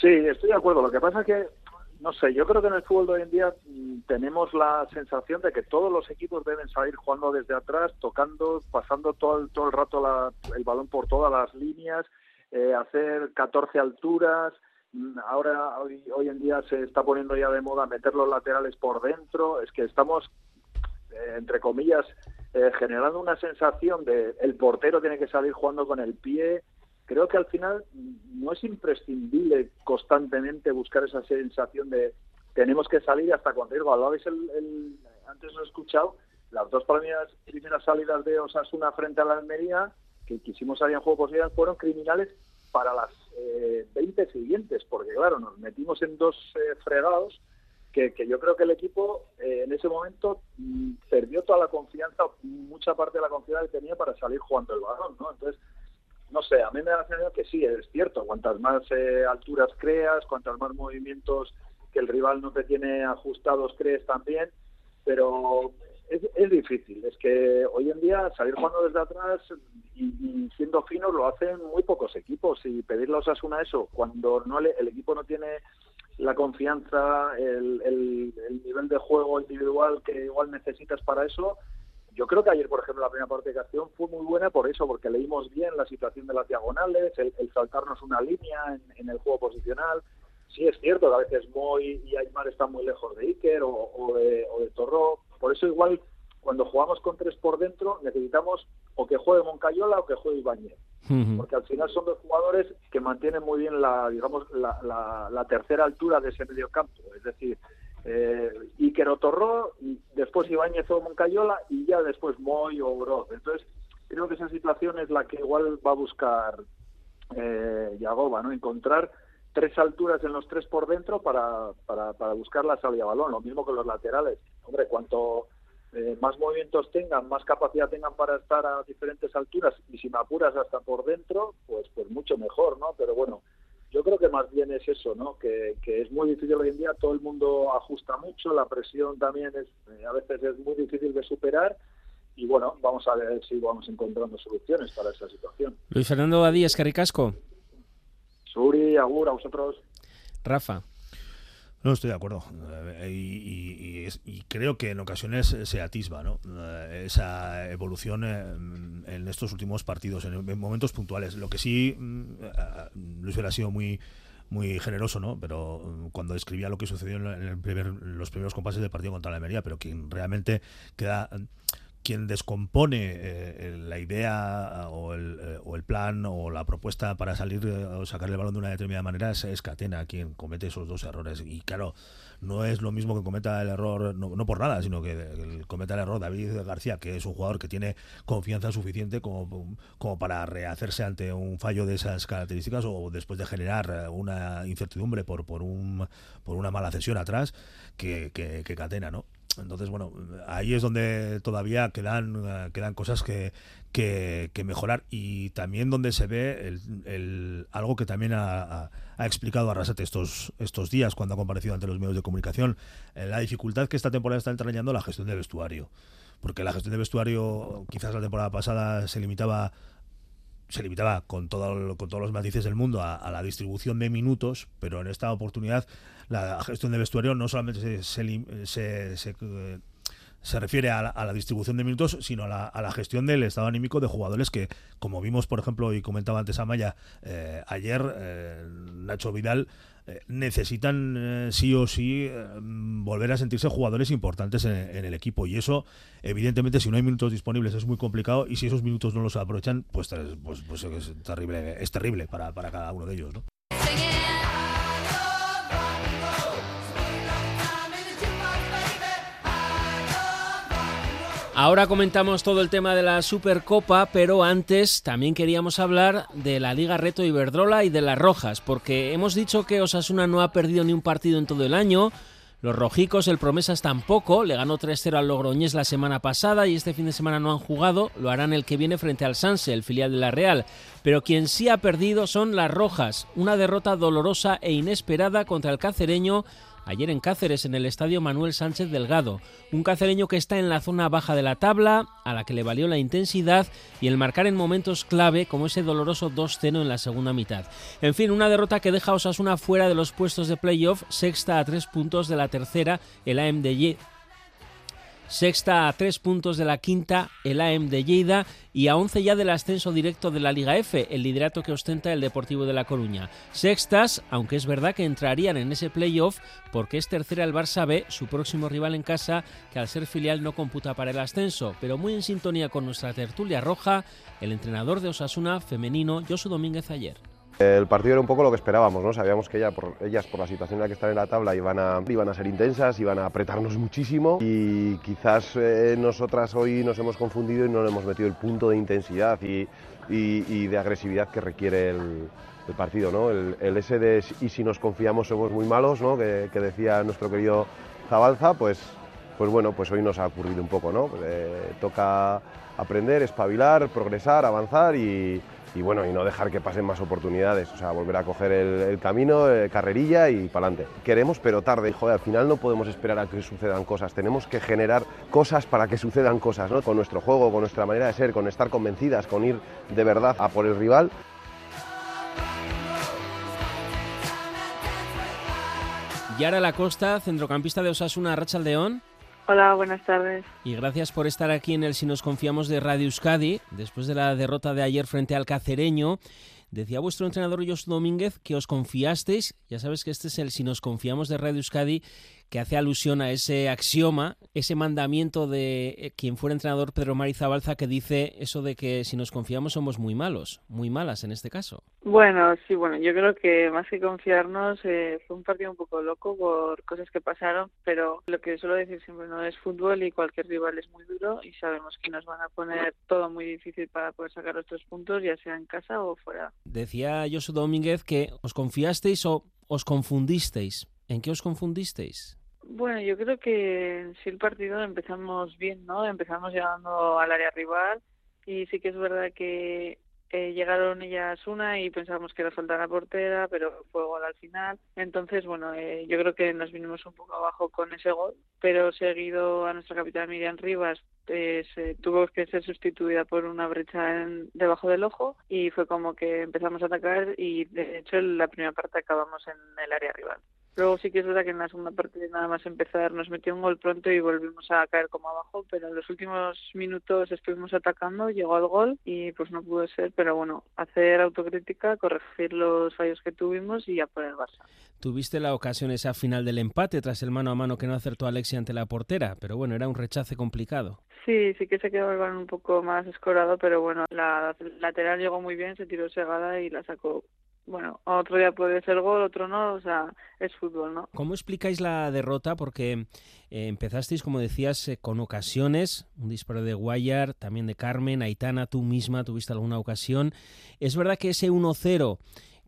Sí, estoy de acuerdo. Lo que pasa es que, no sé, yo creo que en el fútbol de hoy en día mm, tenemos la sensación de que todos los equipos deben salir jugando desde atrás, tocando, pasando todo el, todo el rato la- el balón por todas las líneas, eh, hacer 14 alturas. Mm, Ahora, hoy, hoy en día se está poniendo ya de moda meter los laterales por dentro. Es que estamos, eh, entre comillas, eh, generando una sensación de el portero tiene que salir jugando con el pie. Creo que al final no es imprescindible constantemente buscar esa sensación de tenemos que salir hasta riesgo. Hablabais el, el- antes lo he escuchado, las dos primeras, primeras salidas de Osasuna frente a la Almería, que quisimos salir en juego posible, fueron criminales para las eh, 20 siguientes, porque claro, nos metimos en dos eh, fregados que, que yo creo que el equipo eh, en ese momento mm, perdió toda la confianza, mucha parte de la confianza que tenía para salir jugando el balón, ¿no? Entonces, no sé, a mí me da la sensación que sí, es cierto, cuantas más eh, alturas creas, cuantas más movimientos que el rival no te tiene ajustados crees también, pero es, difícil, es que hoy en día salir jugando desde atrás y, y siendo finos lo hacen muy pocos equipos y pedirle a Osasuna eso cuando no le- el equipo no tiene la confianza, el, el- el nivel de juego individual que igual necesitas para eso. Yo creo que ayer, por ejemplo, la primera parte de Castellón fue muy buena por eso, porque leímos bien la situación de las diagonales, el, el saltarnos una línea en, en el juego posicional. Sí, es cierto que a veces Moy y Aymar están muy lejos de Iker o, o de, o de Torró. Por eso igual, cuando jugamos con tres por dentro, necesitamos o que juegue Moncayola o que juegue Ibañez porque al final son dos jugadores que mantienen muy bien la digamos la, la- la tercera altura de ese medio campo es decir eh, Iker o Torró y después Ibáñez o Moncayola y ya después Moy o entonces creo que esa situación es la que igual va a buscar eh, Yagoba no encontrar tres alturas en los tres por dentro para, para, buscar la salida balón. Lo mismo que los laterales. Hombre cuanto eh, más movimientos tengan, más capacidad tengan para estar a diferentes alturas y si me apuras hasta por dentro, pues pues mucho mejor, ¿no? Pero bueno, yo creo que más bien es eso, ¿no? Que, que es muy difícil hoy en día, todo el mundo ajusta mucho, la presión también es eh, a veces es muy difícil de superar y bueno, vamos a ver si vamos encontrando soluciones para esa situación. Luis Fernando Badías, Caricasco. Suri, Agur, a vosotros. Rafa. No estoy de acuerdo Eh, y, creo que en ocasiones se atisba ¿no? Eh, esa evolución eh, en estos últimos partidos, en, en momentos puntuales. Lo que sí, mm, Luis ha sido muy muy generoso, ¿no? Pero mm, cuando describía lo que sucedió en, el primer- los primeros compases del partido contra la Almería, pero quien realmente queda quien descompone eh, la idea o el, eh, o el, plan o la propuesta para salir eh, o sacar el balón de una determinada manera es, es, Catena quien comete esos dos errores. Y claro, no es lo mismo que cometa el error, no, no por nada, sino que el, cometa el error David García, que es un jugador que tiene confianza suficiente como, como para rehacerse ante un fallo de esas características o después de generar una incertidumbre por, por, un, por una mala cesión atrás que, que, que Catena, ¿no? Entonces, bueno, ahí es donde todavía quedan, eh, quedan cosas que, que, mejorar y también donde se ve el, el algo que también ha, ha, explicado Arrasate estos, estos días cuando ha comparecido ante los medios de comunicación, eh, la dificultad que esta temporada está entrañando la gestión de vestuario. Porque la gestión de vestuario, quizás la temporada pasada se limitaba se limitaba con, todo, con todos los matices del mundo a, a, la distribución de minutos, pero en esta oportunidad la gestión de vestuario no solamente se, se, se, se refiere a la, distribución de minutos, sino a la, a la, gestión del estado anímico de jugadores que, como vimos, por ejemplo, y comentaba antes Amaya, eh, ayer eh, Nacho Vidal eh, necesitan eh, sí o sí eh, volver a sentirse jugadores importantes en, en, el equipo y eso evidentemente si no hay minutos disponibles es muy complicado y si esos minutos no los aprovechan pues, pues, pues es terrible es terrible para, para cada uno de ellos ¿no? Ahora comentamos todo el tema de la Supercopa, pero antes también queríamos hablar de la Liga Reto Iberdrola y de las Rojas, porque hemos dicho que Osasuna no ha perdido ni un partido en todo el año. Los rojicos, el Promesas tampoco, le ganó 3-0 al Logroñés la semana pasada y este fin de semana no han jugado, lo harán el que viene frente al Sanse, el filial de la Real. Pero quien sí ha perdido son las Rojas, una derrota dolorosa e inesperada contra el cacereño ayer en Cáceres, en el estadio Manuel Sánchez Delgado. Un cacereño que está en la zona baja de la tabla, a la que le valió la intensidad y el marcar en momentos clave, como ese doloroso 2-0 en la segunda mitad. En fin, una derrota que deja a Osasuna fuera de los puestos de playoff, sexta a tres puntos de la tercera, el AMDY sexta a tres puntos de la quinta el AM de Lleida y a once ya del ascenso directo de la Liga F, el liderato que ostenta el Deportivo de La Coruña. Sextas, aunque es verdad que entrarían en ese playoff porque es tercera el Barça B, su próximo rival en casa, que al ser filial no computa para el ascenso, pero muy en sintonía con nuestra tertulia roja, el entrenador de Osasuna femenino, Josu Domínguez ayer. El partido era un poco lo que esperábamos, ¿no? Sabíamos que ellas, por la situación en la que están en la tabla, iban a, iban a ser intensas, iban a apretarnos muchísimo y quizás eh, nosotras hoy nos hemos confundido y no le hemos metido el punto de intensidad y, y, de agresividad que requiere el, partido, ¿no? El, el, de y si nos confiamos somos muy malos, ¿no? Que, que decía nuestro querido Zabalza, pues, pues bueno, pues hoy nos ha ocurrido un poco, ¿no? Eh, toca aprender, espabilar, progresar, avanzar y y bueno, y no dejar que pasen más oportunidades, o sea, volver a coger el, camino, eh, carrerilla y para adelante. Queremos, pero tarde, joder, al final no podemos esperar a que sucedan cosas, tenemos que generar cosas para que sucedan cosas, ¿no? Con nuestro juego, con nuestra manera de ser, con estar convencidas, con ir de verdad a por el rival. Yara Lacosta, centrocampista de Osasuna Rachaldeón. Hola, buenas tardes. Y gracias por estar aquí en el Si nos confiamos de Radio Euskadi, después de la derrota de ayer frente al Cacereño. Decía vuestro entrenador Jos Domínguez que os confiasteis, ya sabes que este es el Si nos confiamos de Radio Euskadi, que hace alusión a ese axioma, ese mandamiento de eh, quien fuera entrenador Pedro Marizabalza que dice eso de que si nos confiamos somos muy malos, muy malas en este caso. Bueno, sí, bueno, yo creo que más que confiarnos eh, fue un partido un poco loco por cosas que pasaron, pero lo que suelo decir siempre no es fútbol y cualquier rival es muy duro y sabemos que nos van a poner todo muy difícil para poder sacar los tres puntos, ya sea en casa o fuera. Decía Josu Domínguez que os confiasteis o os confundisteis. ¿En qué os confundisteis? Bueno, yo creo que sí el partido empezamos bien, ¿no? Empezamos llegando al área rival y sí que es verdad que eh, llegaron ellas una y pensábamos que era falta la portera, pero fue gol al final. Entonces, bueno, eh, yo creo que nos vinimos un poco abajo con ese gol, pero seguido a nuestra capitana Miriam Rivas eh, se tuvo que ser sustituida por una brecha en, debajo del ojo y fue como que empezamos a atacar y de hecho la primera parte acabamos en el área rival. Luego sí que es verdad que en la segunda parte nada más empezar nos metió un gol pronto y volvimos a caer como abajo, pero en los últimos minutos estuvimos atacando, llegó al gol y pues no pudo ser, pero bueno, hacer autocrítica, corregir los fallos que tuvimos y a por el Barça. Tuviste la ocasión esa final del empate tras el mano a mano que no acertó Alexia ante la portera, pero bueno, era un rechace complicado. Sí, sí que se quedó el balón un poco más escorado, pero bueno, la lateral llegó muy bien, se tiró segada y la sacó bueno, otro día puede ser gol, otro no, o sea, es fútbol, ¿no? ¿Cómo explicáis la derrota? Porque eh, empezasteis, como decías, eh, con ocasiones, un disparo de Guayar, también de Carmen, Aitana, tú misma tuviste alguna ocasión. Es verdad que ese 1-0,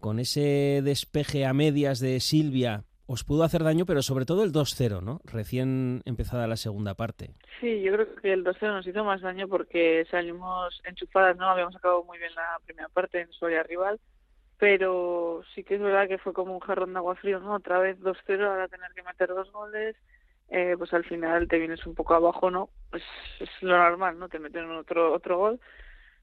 con ese despeje a medias de Silvia, os pudo hacer daño, pero sobre todo el 2-0, ¿no? Recién empezada la segunda parte. Sí, yo creo que el 2-0 nos hizo más daño porque salimos enchufadas, ¿no? Habíamos acabado muy bien la primera parte en su área rival pero sí que es verdad que fue como un jarrón de agua frío, ¿no? Otra vez 2-0, ahora tener que meter dos goles, eh, pues al final te vienes un poco abajo, ¿no? Pues es lo normal, ¿no? Te meten otro otro gol,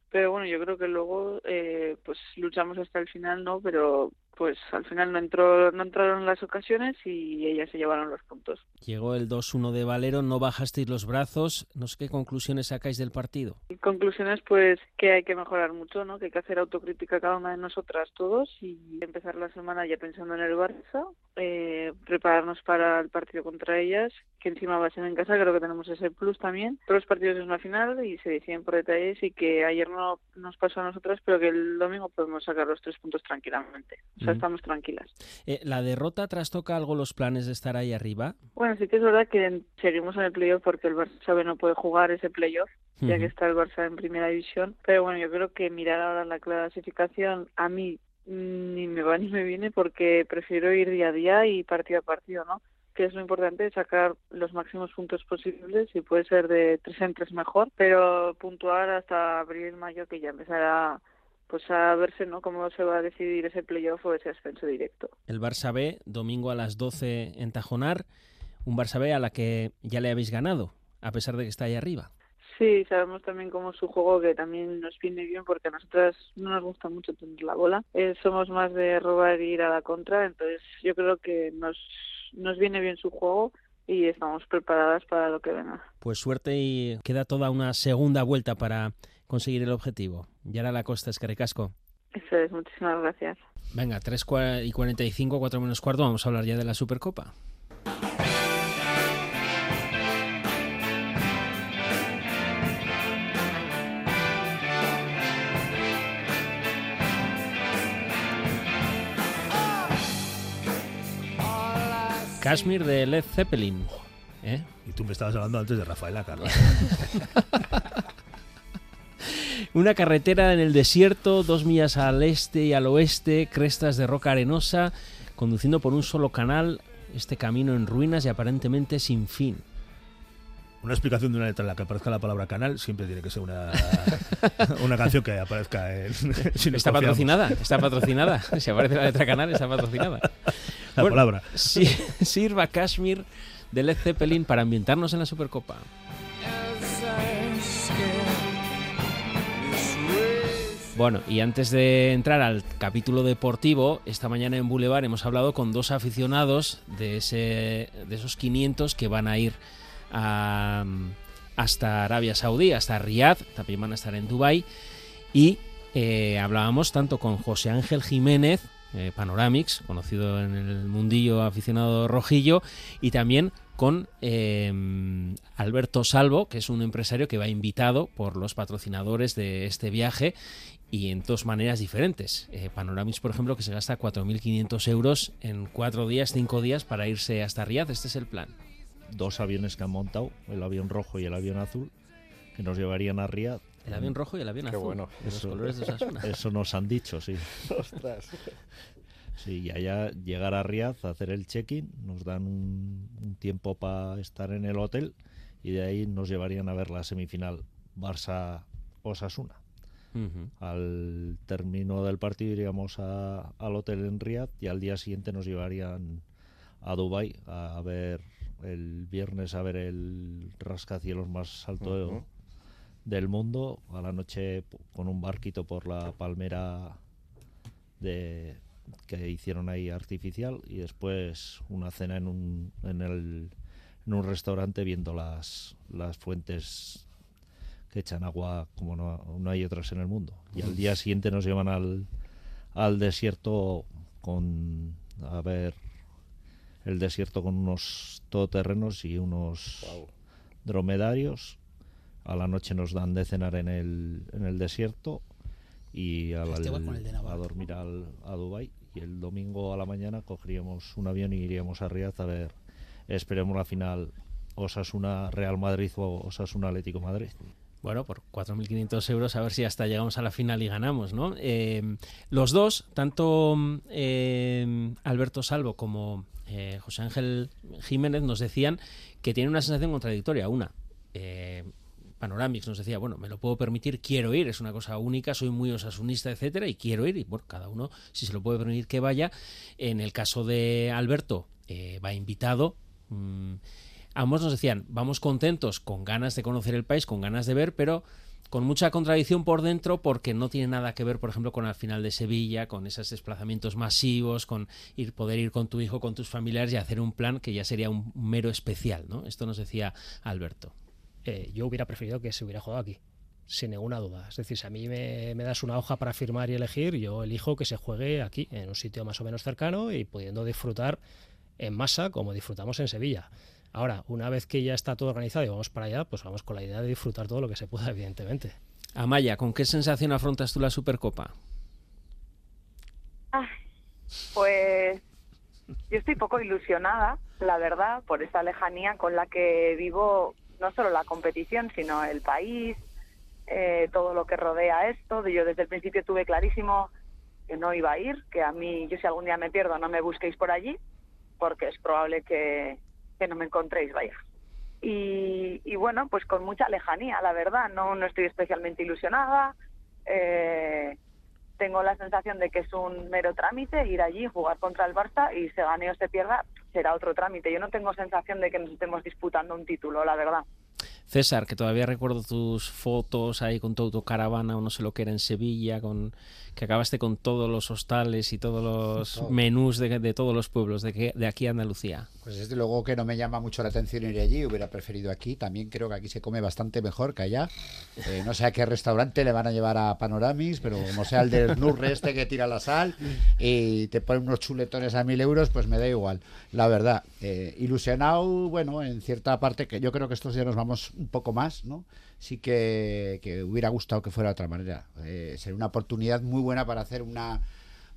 pero bueno, yo creo que luego eh, pues luchamos hasta el final, ¿no? Pero pues al final no entró no entraron las ocasiones y ellas se llevaron los puntos. Llegó el 2-1 de Valero, no bajasteis los brazos, no sé qué conclusiones sacáis del partido. Conclusiones pues que hay que mejorar mucho, ¿no? Que hay que hacer autocrítica cada una de nosotras todos y empezar la semana ya pensando en el Barça, eh, prepararnos para el partido contra ellas, que encima va a ser en casa, creo que tenemos ese plus también. Todos los partidos es una final y se deciden por detalles y que ayer no nos pasó a nosotras, pero que el domingo podemos sacar los tres puntos tranquilamente estamos tranquilas. Eh, ¿La derrota trastoca algo los planes de estar ahí arriba? Bueno, sí que es verdad que seguimos en el playoff porque el Barça no puede jugar ese playoff, ya que está el Barça en primera división. Pero bueno, yo creo que mirar ahora la clasificación a mí ni me va ni me viene porque prefiero ir día a día y partido a partido, ¿no? que es lo importante, sacar los máximos puntos posibles y puede ser de tres en tres mejor, pero puntuar hasta abril, mayo que ya empezará pues a verse ¿no? cómo se va a decidir ese playoff o ese ascenso directo. El Barça B, domingo a las 12 en Tajonar, un Barça B a la que ya le habéis ganado, a pesar de que está ahí arriba. Sí, sabemos también cómo es su juego, que también nos viene bien porque a nosotras no nos gusta mucho tener la bola. Eh, somos más de robar y ir a la contra, entonces yo creo que nos, nos viene bien su juego y estamos preparadas para lo que venga. Pues suerte y queda toda una segunda vuelta para conseguir el objetivo. Yara La Costa, es Eso es, muchísimas gracias. Venga, 3 y 45, 4 menos cuarto, vamos a hablar ya de la Supercopa. Kashmir de Led Zeppelin. ¿eh? Y tú me estabas hablando antes de Rafaela Carla. *laughs* Una carretera en el desierto, dos millas al este y al oeste, crestas de roca arenosa, conduciendo por un solo canal, este camino en ruinas y aparentemente sin fin. Una explicación de una letra en la que aparezca la palabra canal siempre tiene que ser una, *laughs* una canción que aparezca en. *laughs* está patrocinada, está patrocinada. Si aparece la letra canal, está patrocinada. La *laughs* palabra. sirva Kashmir de Led Zeppelin para ambientarnos en la Supercopa. Bueno, y antes de entrar al capítulo deportivo, esta mañana en Boulevard hemos hablado con dos aficionados de, ese, de esos 500 que van a ir hasta Arabia Saudí, hasta Riyadh, también van a estar en Dubai y eh, hablábamos tanto con José Ángel Jiménez, eh, Panoramix, conocido en el mundillo aficionado rojillo, y también con eh, Alberto Salvo, que es un empresario que va invitado por los patrocinadores de este viaje y en dos maneras diferentes. Eh, por ejemplo, que se gasta 4.500 euros en cuatro días, cinco días para irse hasta Riyadh. Este es el plan. Dos aviones que han montado, el avión rojo y el avión azul, que nos llevarían a Riyadh. El avión rojo y el avión azul. Bueno. Eso, *laughs* eso nos han dicho, sí. *laughs* Ostras. Sí, y allá llegar a Riyadh, hacer el check-in, nos dan un, un tiempo para estar en el hotel y de ahí nos llevarían a ver la semifinal Barça-Osasuna. Al término del partido iríamos a, al hotel en Riyadh y al día siguiente nos llevarían a Dubai a ver el viernes a ver el rascacielos más alto del mundo a la noche con un barquito por la palmera de, que hicieron ahí artificial y después una cena en un, en el, en un restaurante viendo las, las fuentes que echan agua como no, no hay otras en el mundo. Y al día siguiente nos llevan al, al desierto con a ver el desierto con unos todoterrenos y unos dromedarios. A la noche nos dan de cenar en el, en el desierto y al- Este igual con el de a dormir al, a Dubai y el domingo a la mañana cogeríamos un avión y iríamos a Riyadh a ver esperemos la final Osasuna Real Madrid o Osasuna Atlético Madrid. Bueno, por 4.500 euros a ver si hasta llegamos a la final y ganamos, ¿no? Eh, los dos, tanto eh, Alberto Salvo como eh, José Ángel Jiménez nos decían que tienen una sensación contradictoria. Una, Panoramix nos decía, bueno, me lo puedo permitir, quiero ir, es una cosa única, soy muy osasunista, etcétera, y quiero ir, y bueno, cada uno, si se lo puede permitir, que vaya. En el caso de Alberto, eh, va invitado. mm, ambos nos decían, vamos contentos, con ganas de conocer el país, con ganas de ver, pero con mucha contradicción por dentro porque no tiene nada que ver, por ejemplo, con la final de Sevilla, con esos desplazamientos masivos, con ir poder ir con tu hijo, con tus familiares y hacer un plan que ya sería un mero especial, ¿no? Esto nos decía Alberto. Eh, yo hubiera preferido que se hubiera jugado aquí, sin ninguna duda. Es decir, si a mí me, me das una hoja para firmar y elegir, yo elijo que se juegue aquí, en un sitio más o menos cercano y pudiendo disfrutar en masa como disfrutamos en Sevilla. Ahora, una vez que ya está todo organizado y vamos para allá, pues vamos con la idea de disfrutar todo lo que se pueda, evidentemente. Amaya, ¿con qué sensación afrontas tú la Supercopa? Ay, Pues yo estoy poco ilusionada, la verdad, por esa lejanía con la que vivo no solo la competición, sino el país, eh, todo lo que rodea esto. Yo desde el principio tuve clarísimo que no iba a ir, que a mí, yo si algún día me pierdo, no me busquéis por allí, porque es probable que, que no me encontréis, vaya. Y, bueno, pues con mucha lejanía, la verdad, no, no estoy especialmente ilusionada. Eh, tengo la sensación de que es un mero trámite ir allí, jugar contra el Barça y se gane o se pierda, será otro trámite. Yo no tengo sensación de que nos estemos disputando un título, la verdad. César, que todavía recuerdo tus fotos ahí con tu autocaravana o no sé lo que era en Sevilla, con que acabaste con todos los hostales y todos los *laughs* Todo. menús de, de todos los pueblos de, que- de aquí a Andalucía. Pues desde luego que no me llama mucho la atención ir allí, hubiera preferido aquí. También creo que aquí se come bastante mejor que allá. Eh, no sé a qué restaurante le van a llevar a Panoramis, pero como sea el del Nurre este que tira la sal y te ponen unos chuletones a mil euros, pues me da igual. La verdad, eh, ilusionado, bueno, en cierta parte, que yo creo que estos días nos vamos un poco más, ¿no? Sí que, hubiera gustado que fuera de otra manera. Eh, sería una oportunidad muy buena para hacer una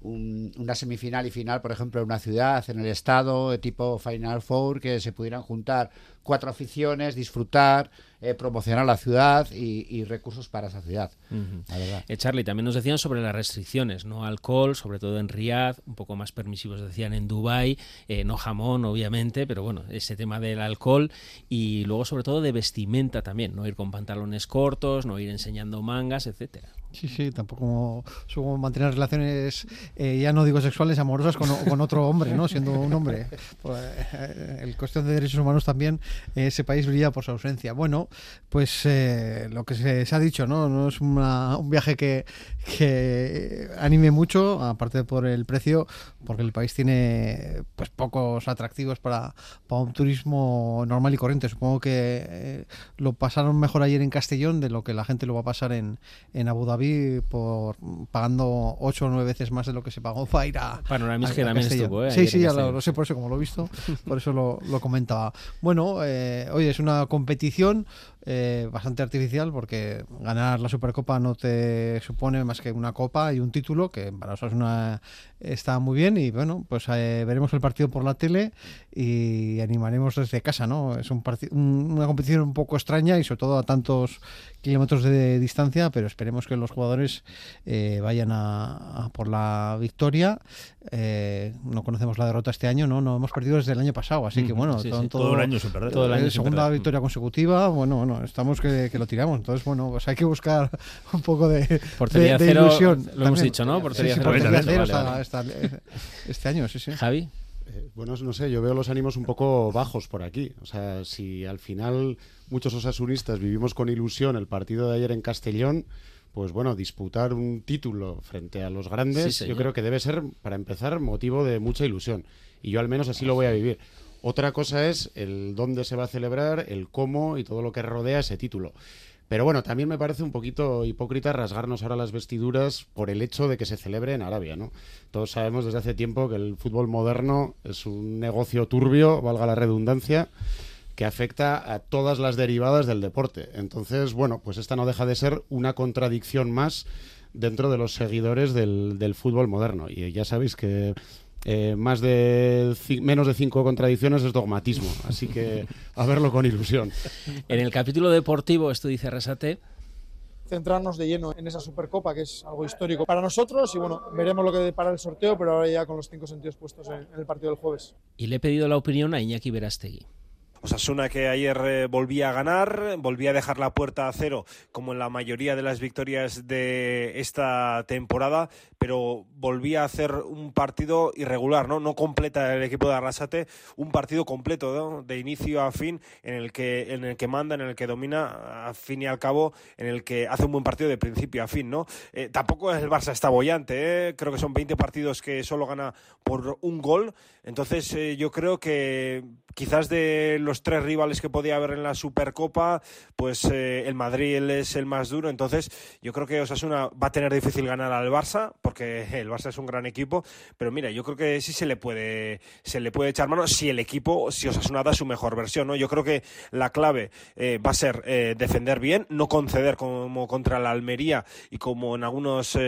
un- una semifinal y final, por ejemplo, en una ciudad, en el estado, tipo Final Four, que se pudieran juntar cuatro aficiones, disfrutar, eh, promocionar la ciudad y, y recursos para esa ciudad. Ujú. La verdad. Eh, Charlie, también nos decían sobre las restricciones, no alcohol, sobre todo en Riyadh, un poco más permisivos decían en Dubai, eh, no jamón, obviamente, pero bueno, ese tema del alcohol y luego sobre todo de vestimenta también, no ir con pantalones cortos, no ir enseñando mangas, etcétera. Sí, sí, tampoco supongo mantener relaciones, eh, ya no digo sexuales, amorosas con, con otro hombre, ¿no? Siendo un hombre. Pues, eh, el cuestión de derechos humanos también, eh, ese país brilla por su ausencia. Bueno, pues eh, lo que se, se ha dicho, ¿no? No es una- un viaje que, que anime mucho, aparte por el precio, porque el país tiene pues pocos atractivos para, para un turismo normal y corriente. Supongo que eh, lo pasaron mejor ayer en Castellón de lo que la gente lo va a pasar en, en Abu Dhabi por pagando ocho o nueve veces más de lo que se pagó para ir a Panoramis a- que a también Castellón. estuvo, ¿eh? Sí, sí, ya lo sé por eso como lo he visto, por eso lo, lo comentaba. Bueno, eh, oye, es una competición eh, bastante artificial porque ganar la Supercopa no te supone más que una copa y un título que para nosotros una, está muy bien y bueno, pues eh, veremos el partido por la tele y animaremos desde casa, ¿no? Es un- una competición un poco extraña y sobre todo a tantos kilómetros de distancia, pero esperemos que los jugadores eh, vayan a, a por la victoria. Eh, no conocemos la derrota este año, ¿no? No hemos perdido desde el año pasado, así que Ujú, bueno, sí, son sí, todo el año sin perder. Todo el año eh, sin segunda victoria consecutiva, bueno, bueno, estamos que, que lo tiramos, entonces bueno, pues hay que buscar un poco de, Portería de- de cero, ilusión. lo hemos dicho, ¿no? Portería sí, cero. portería Vale, cero vale. hasta- hasta este año, sí, sí. Javi. Eh, Bueno, no sé, yo veo los ánimos un poco bajos por aquí. O sea, si al final muchos osasunistas vivimos con ilusión el partido de ayer en Castellón, pues bueno, disputar un título frente a los grandes, Sí, yo creo que debe ser, para empezar, motivo de mucha ilusión. Y yo al menos así lo voy a vivir. Otra cosa es el dónde se va a celebrar, el cómo y todo lo que rodea ese título. Pero bueno, también me parece un poquito hipócrita rasgarnos ahora las vestiduras por el hecho de que se celebre en Arabia, ¿no? Todos sabemos desde hace tiempo que el fútbol moderno es un negocio turbio, valga la redundancia, que afecta a todas las derivadas del deporte. Entonces, bueno, pues esta no deja de ser una contradicción más dentro de los seguidores del, del fútbol moderno. Y ya sabéis que eh, más de menos de cinco contradicciones es dogmatismo. Así que a verlo con ilusión. En el capítulo deportivo, esto dice Resate, centrarnos de lleno en esa Supercopa, que es algo histórico para nosotros. Y bueno, veremos lo que depara el sorteo, pero ahora ya con los cinco sentidos puestos en, en el partido del jueves. y le he pedido la opinión a Iñaki Verastegui. Osasuna que ayer eh, volvía a ganar, volvía a dejar la puerta a cero, como en la mayoría de las victorias de esta temporada, pero volvía a hacer un partido irregular, ¿no? No completa el equipo de Arrasate, un partido completo, ¿no? De inicio a fin, en el que, en el que manda, en el que domina, a fin y al cabo, en el que hace un buen partido de principio a fin, ¿no? Eh, tampoco el Barça está bollante, ¿eh? Creo que son 20 partidos que solo gana por un gol, entonces eh, yo creo que quizás de los tres rivales que podía haber en la Supercopa, pues eh, el Madrid es el más duro. Entonces yo creo que Osasuna va a tener difícil ganar al Barça, porque *laughs* el Barça es un gran equipo. Pero mira, yo creo que sí se le puede, se le puede echar mano si el equipo, si Osasuna da su mejor versión. ¿no? Yo creo que la clave eh, va a ser eh, defender bien, no conceder como contra la Almería y como en algunos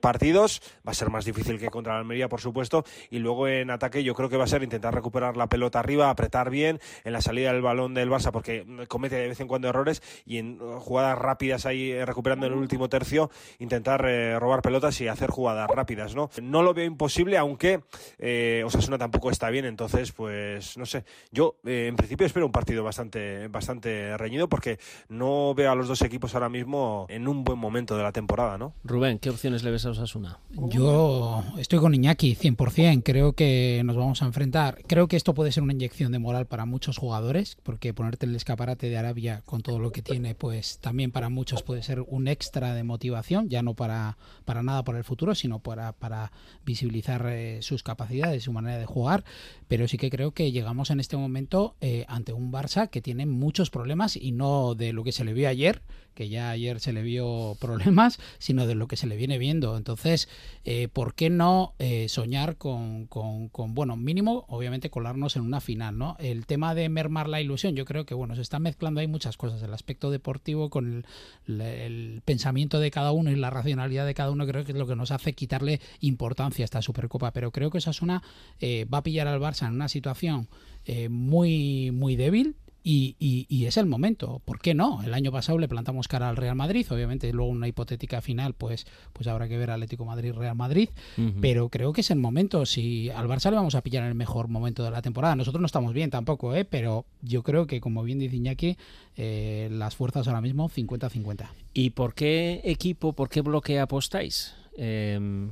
partidos. Va a ser más difícil que contra la Almería, por supuesto. Y luego en ataque yo creo que va a ser intentar recuperar la pelota arriba, apretar bien en la salida del balón del Barça, porque comete de vez en cuando errores y en jugadas rápidas ahí eh, recuperando en el último tercio, intentar eh, robar pelotas y hacer jugadas rápidas, ¿no? No lo veo imposible, aunque eh, Osasuna tampoco está bien, entonces, pues, no sé. Yo, eh, en principio, espero un partido bastante, bastante reñido, porque no veo a los dos equipos ahora mismo en un buen momento de la temporada, ¿no? Rubén, ¿qué opciones le ves a Osasuna? Yo estoy con Iñaki, 100%. Creo que nos vamos a enfrentar. Creo que esto puede ser una inyección de moral para muchos jugadores, porque ponerte en el escaparate de Arabia con todo lo que tiene, pues también para muchos puede ser un extra de motivación, ya no para, para nada para el futuro, sino para, para visibilizar eh, sus capacidades, su manera de jugar. Pero sí que creo que llegamos en este momento eh, ante un Barça que tiene muchos problemas y no de lo que se le vio ayer, que ya ayer se le vio *laughs* problemas, sino de lo que se le viene viendo. Entonces, eh, ¿por qué no eh, soñar con, con, con, bueno, mínimo, obviamente, colarnos en una final, ¿no? El tema de mermar la ilusión, yo creo que, bueno, se están mezclando ahí muchas cosas. El aspecto deportivo con el, pensamiento de cada uno y la racionalidad de cada uno, creo que es lo que nos hace quitarle importancia a esta Supercopa. Pero creo que Osasuna eh, va a pillar al Barça en una situación eh, muy, muy débil, y, y, y, es el momento. ¿Por qué no? El año pasado le plantamos cara al Real Madrid, obviamente luego una hipotética final, pues, pues habrá que ver Atlético Madrid-Real Madrid, uh -huh. pero creo que es el momento. Si al Barça le vamos a pillar en el mejor momento de la temporada, nosotros no estamos bien tampoco, ¿eh? pero yo creo que, como bien dice Iñaki, eh, las fuerzas ahora mismo 50-50. ¿Y por qué equipo, por qué bloque apostáis? Eh,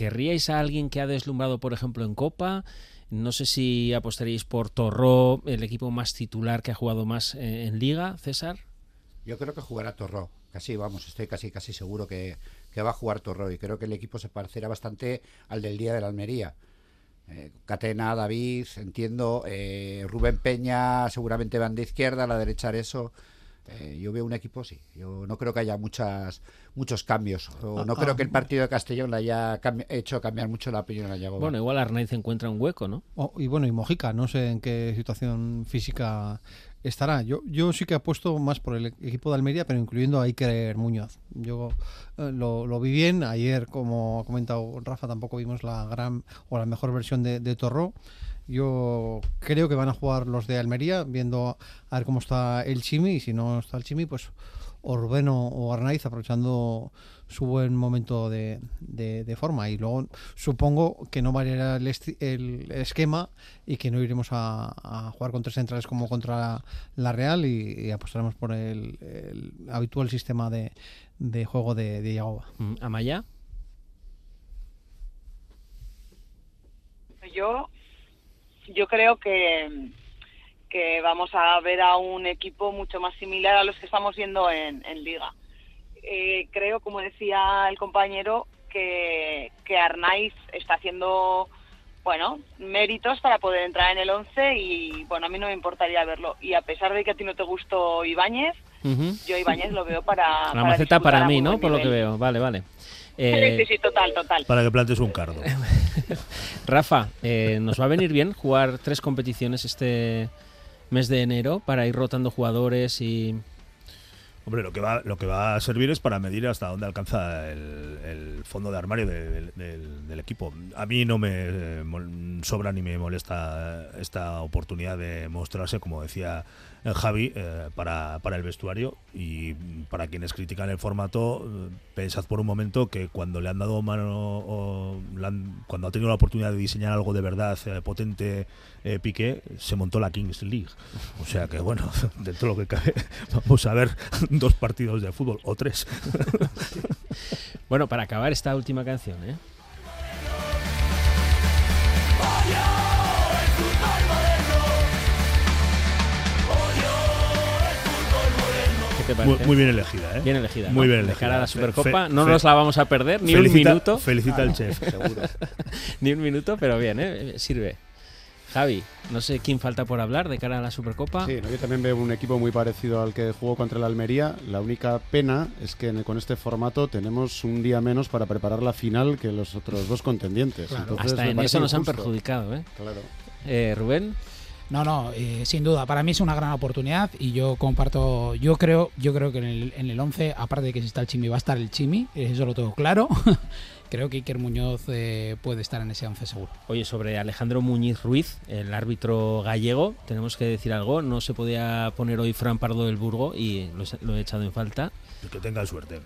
¿Querríais a alguien que ha deslumbrado, por ejemplo, en Copa? No sé si apostaréis por Torró, el equipo más titular que ha jugado más eh, en Liga, César. Yo creo que jugará Torró. Casi, vamos, estoy casi casi seguro que, que va a jugar Torró. Y creo que el equipo se parecerá bastante al del día de la Almería. Eh, Catena, David, entiendo. Eh, Rubén Peña seguramente van de izquierda, a la derecha eso. Eh, yo veo un equipo, sí. Yo no creo que haya muchas muchos cambios. O no ah, creo que el partido de Castellón le haya cambi hecho cambiar mucho la opinión a Yagoba. Bueno, igual Arnaiz encuentra un hueco, ¿no? Oh, y bueno, y Mojica, no sé en qué situación física estará. Yo, yo sí que apuesto más por el equipo de Almería, pero incluyendo a Iker Muñoz. Yo eh, lo, lo, vi bien. Ayer, como ha comentado Rafa, tampoco vimos la gran o la mejor versión de, de Torró. Yo creo que van a jugar los de Almería, viendo a ver cómo está el Chimi, y si no está el Chimi, pues o Rubén o, o Arnaiz aprovechando su buen momento de, de, de, forma. Y luego supongo que no variará el, el esquema y que no iremos a, a, jugar con tres centrales como contra la Real y, y apostaremos por el, el, habitual sistema de, de juego de, de Yagoba. ¿Amaya? Yo yo creo que, que vamos a ver a un equipo mucho más similar a los que estamos viendo en, en Liga. eh, creo, como decía el compañero, que, que Arnaiz está haciendo, bueno, méritos para poder entrar en el 11 y, bueno, a mí no me importaría verlo. Y a pesar de que a ti no te gustó Ibáñez, yo Ibáñez lo veo para... La para maceta para mí, ¿no? Por lo que veo. Vale, vale. Sí, Eh, sí, sí, total, total. Para que plantes un cardo. *laughs* Rafa, eh, ¿nos va a venir bien jugar tres competiciones este mes de enero para ir rotando jugadores y... Hombre, lo que va, lo que va a servir es para medir hasta dónde alcanza el, el fondo de armario de- del- del, del equipo. A mí no me eh, sobra ni me molesta esta oportunidad de mostrarse, como decía Javi, eh, para, para el vestuario y para quienes critican el formato, eh, pensad por un momento que cuando le han dado mano, cuando ha tenido la oportunidad de diseñar algo de verdad eh, potente, eh, Piqué, se montó la Kings League. O sea que bueno, *laughs* dentro de lo que cabe, *laughs* vamos a ver *laughs* dos partidos de fútbol o tres. Bueno, para acabar esta última canción, ¿eh? Te parece? Muy, muy bien elegida, ¿eh? Bien elegida. Muy ¿no? bien De elegida. cara a la Supercopa, fe- no fe- nos la vamos a perder ni un felicita- minuto. Felicita al chef, *laughs* seguro. *laughs* ni un minuto, pero bien, ¿eh? Sirve. Javi, no sé quién falta por hablar de cara a la Supercopa. Sí, no, yo también veo un equipo muy parecido al que jugó contra el Almería. La única pena es que con este formato tenemos un día menos para preparar la final que los otros dos contendientes. Claro. Entonces, Hasta en eso nos han perjudicado, ¿eh? Claro. Eh, Rubén. No, no, eh, sin duda. Para mí es una gran oportunidad y yo comparto. Yo creo, yo creo que en el, en el 11, aparte de que si está el Chimi, va a estar el Chimi. Eso lo tengo claro. *laughs* creo que Iker Muñoz eh, puede estar en ese 11 seguro. Oye, sobre Alejandro Muñiz Ruiz, el árbitro gallego, tenemos que decir algo. No se podía poner hoy Fran Pardo del Burgo y lo, he- lo he echado en falta. Que tengan suerte.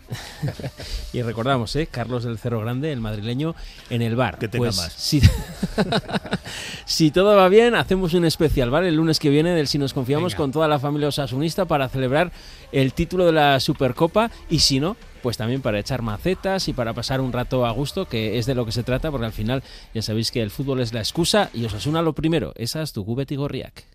*laughs* y recordamos, ¿eh? Carlos del Cerro Grande, el madrileño, en el bar. Que tenga Pues, más. Si, *laughs* si todo va bien, hacemos un especial, ¿vale? El lunes que viene del Si nos confiamos Venga. con toda la familia osasunista para celebrar el título de la Supercopa y si no, pues también para echar macetas y para pasar un rato a gusto, que es de lo que se trata, porque al final ya sabéis que el fútbol es la excusa y Osasuna lo primero. Esa es tu y Gorriak.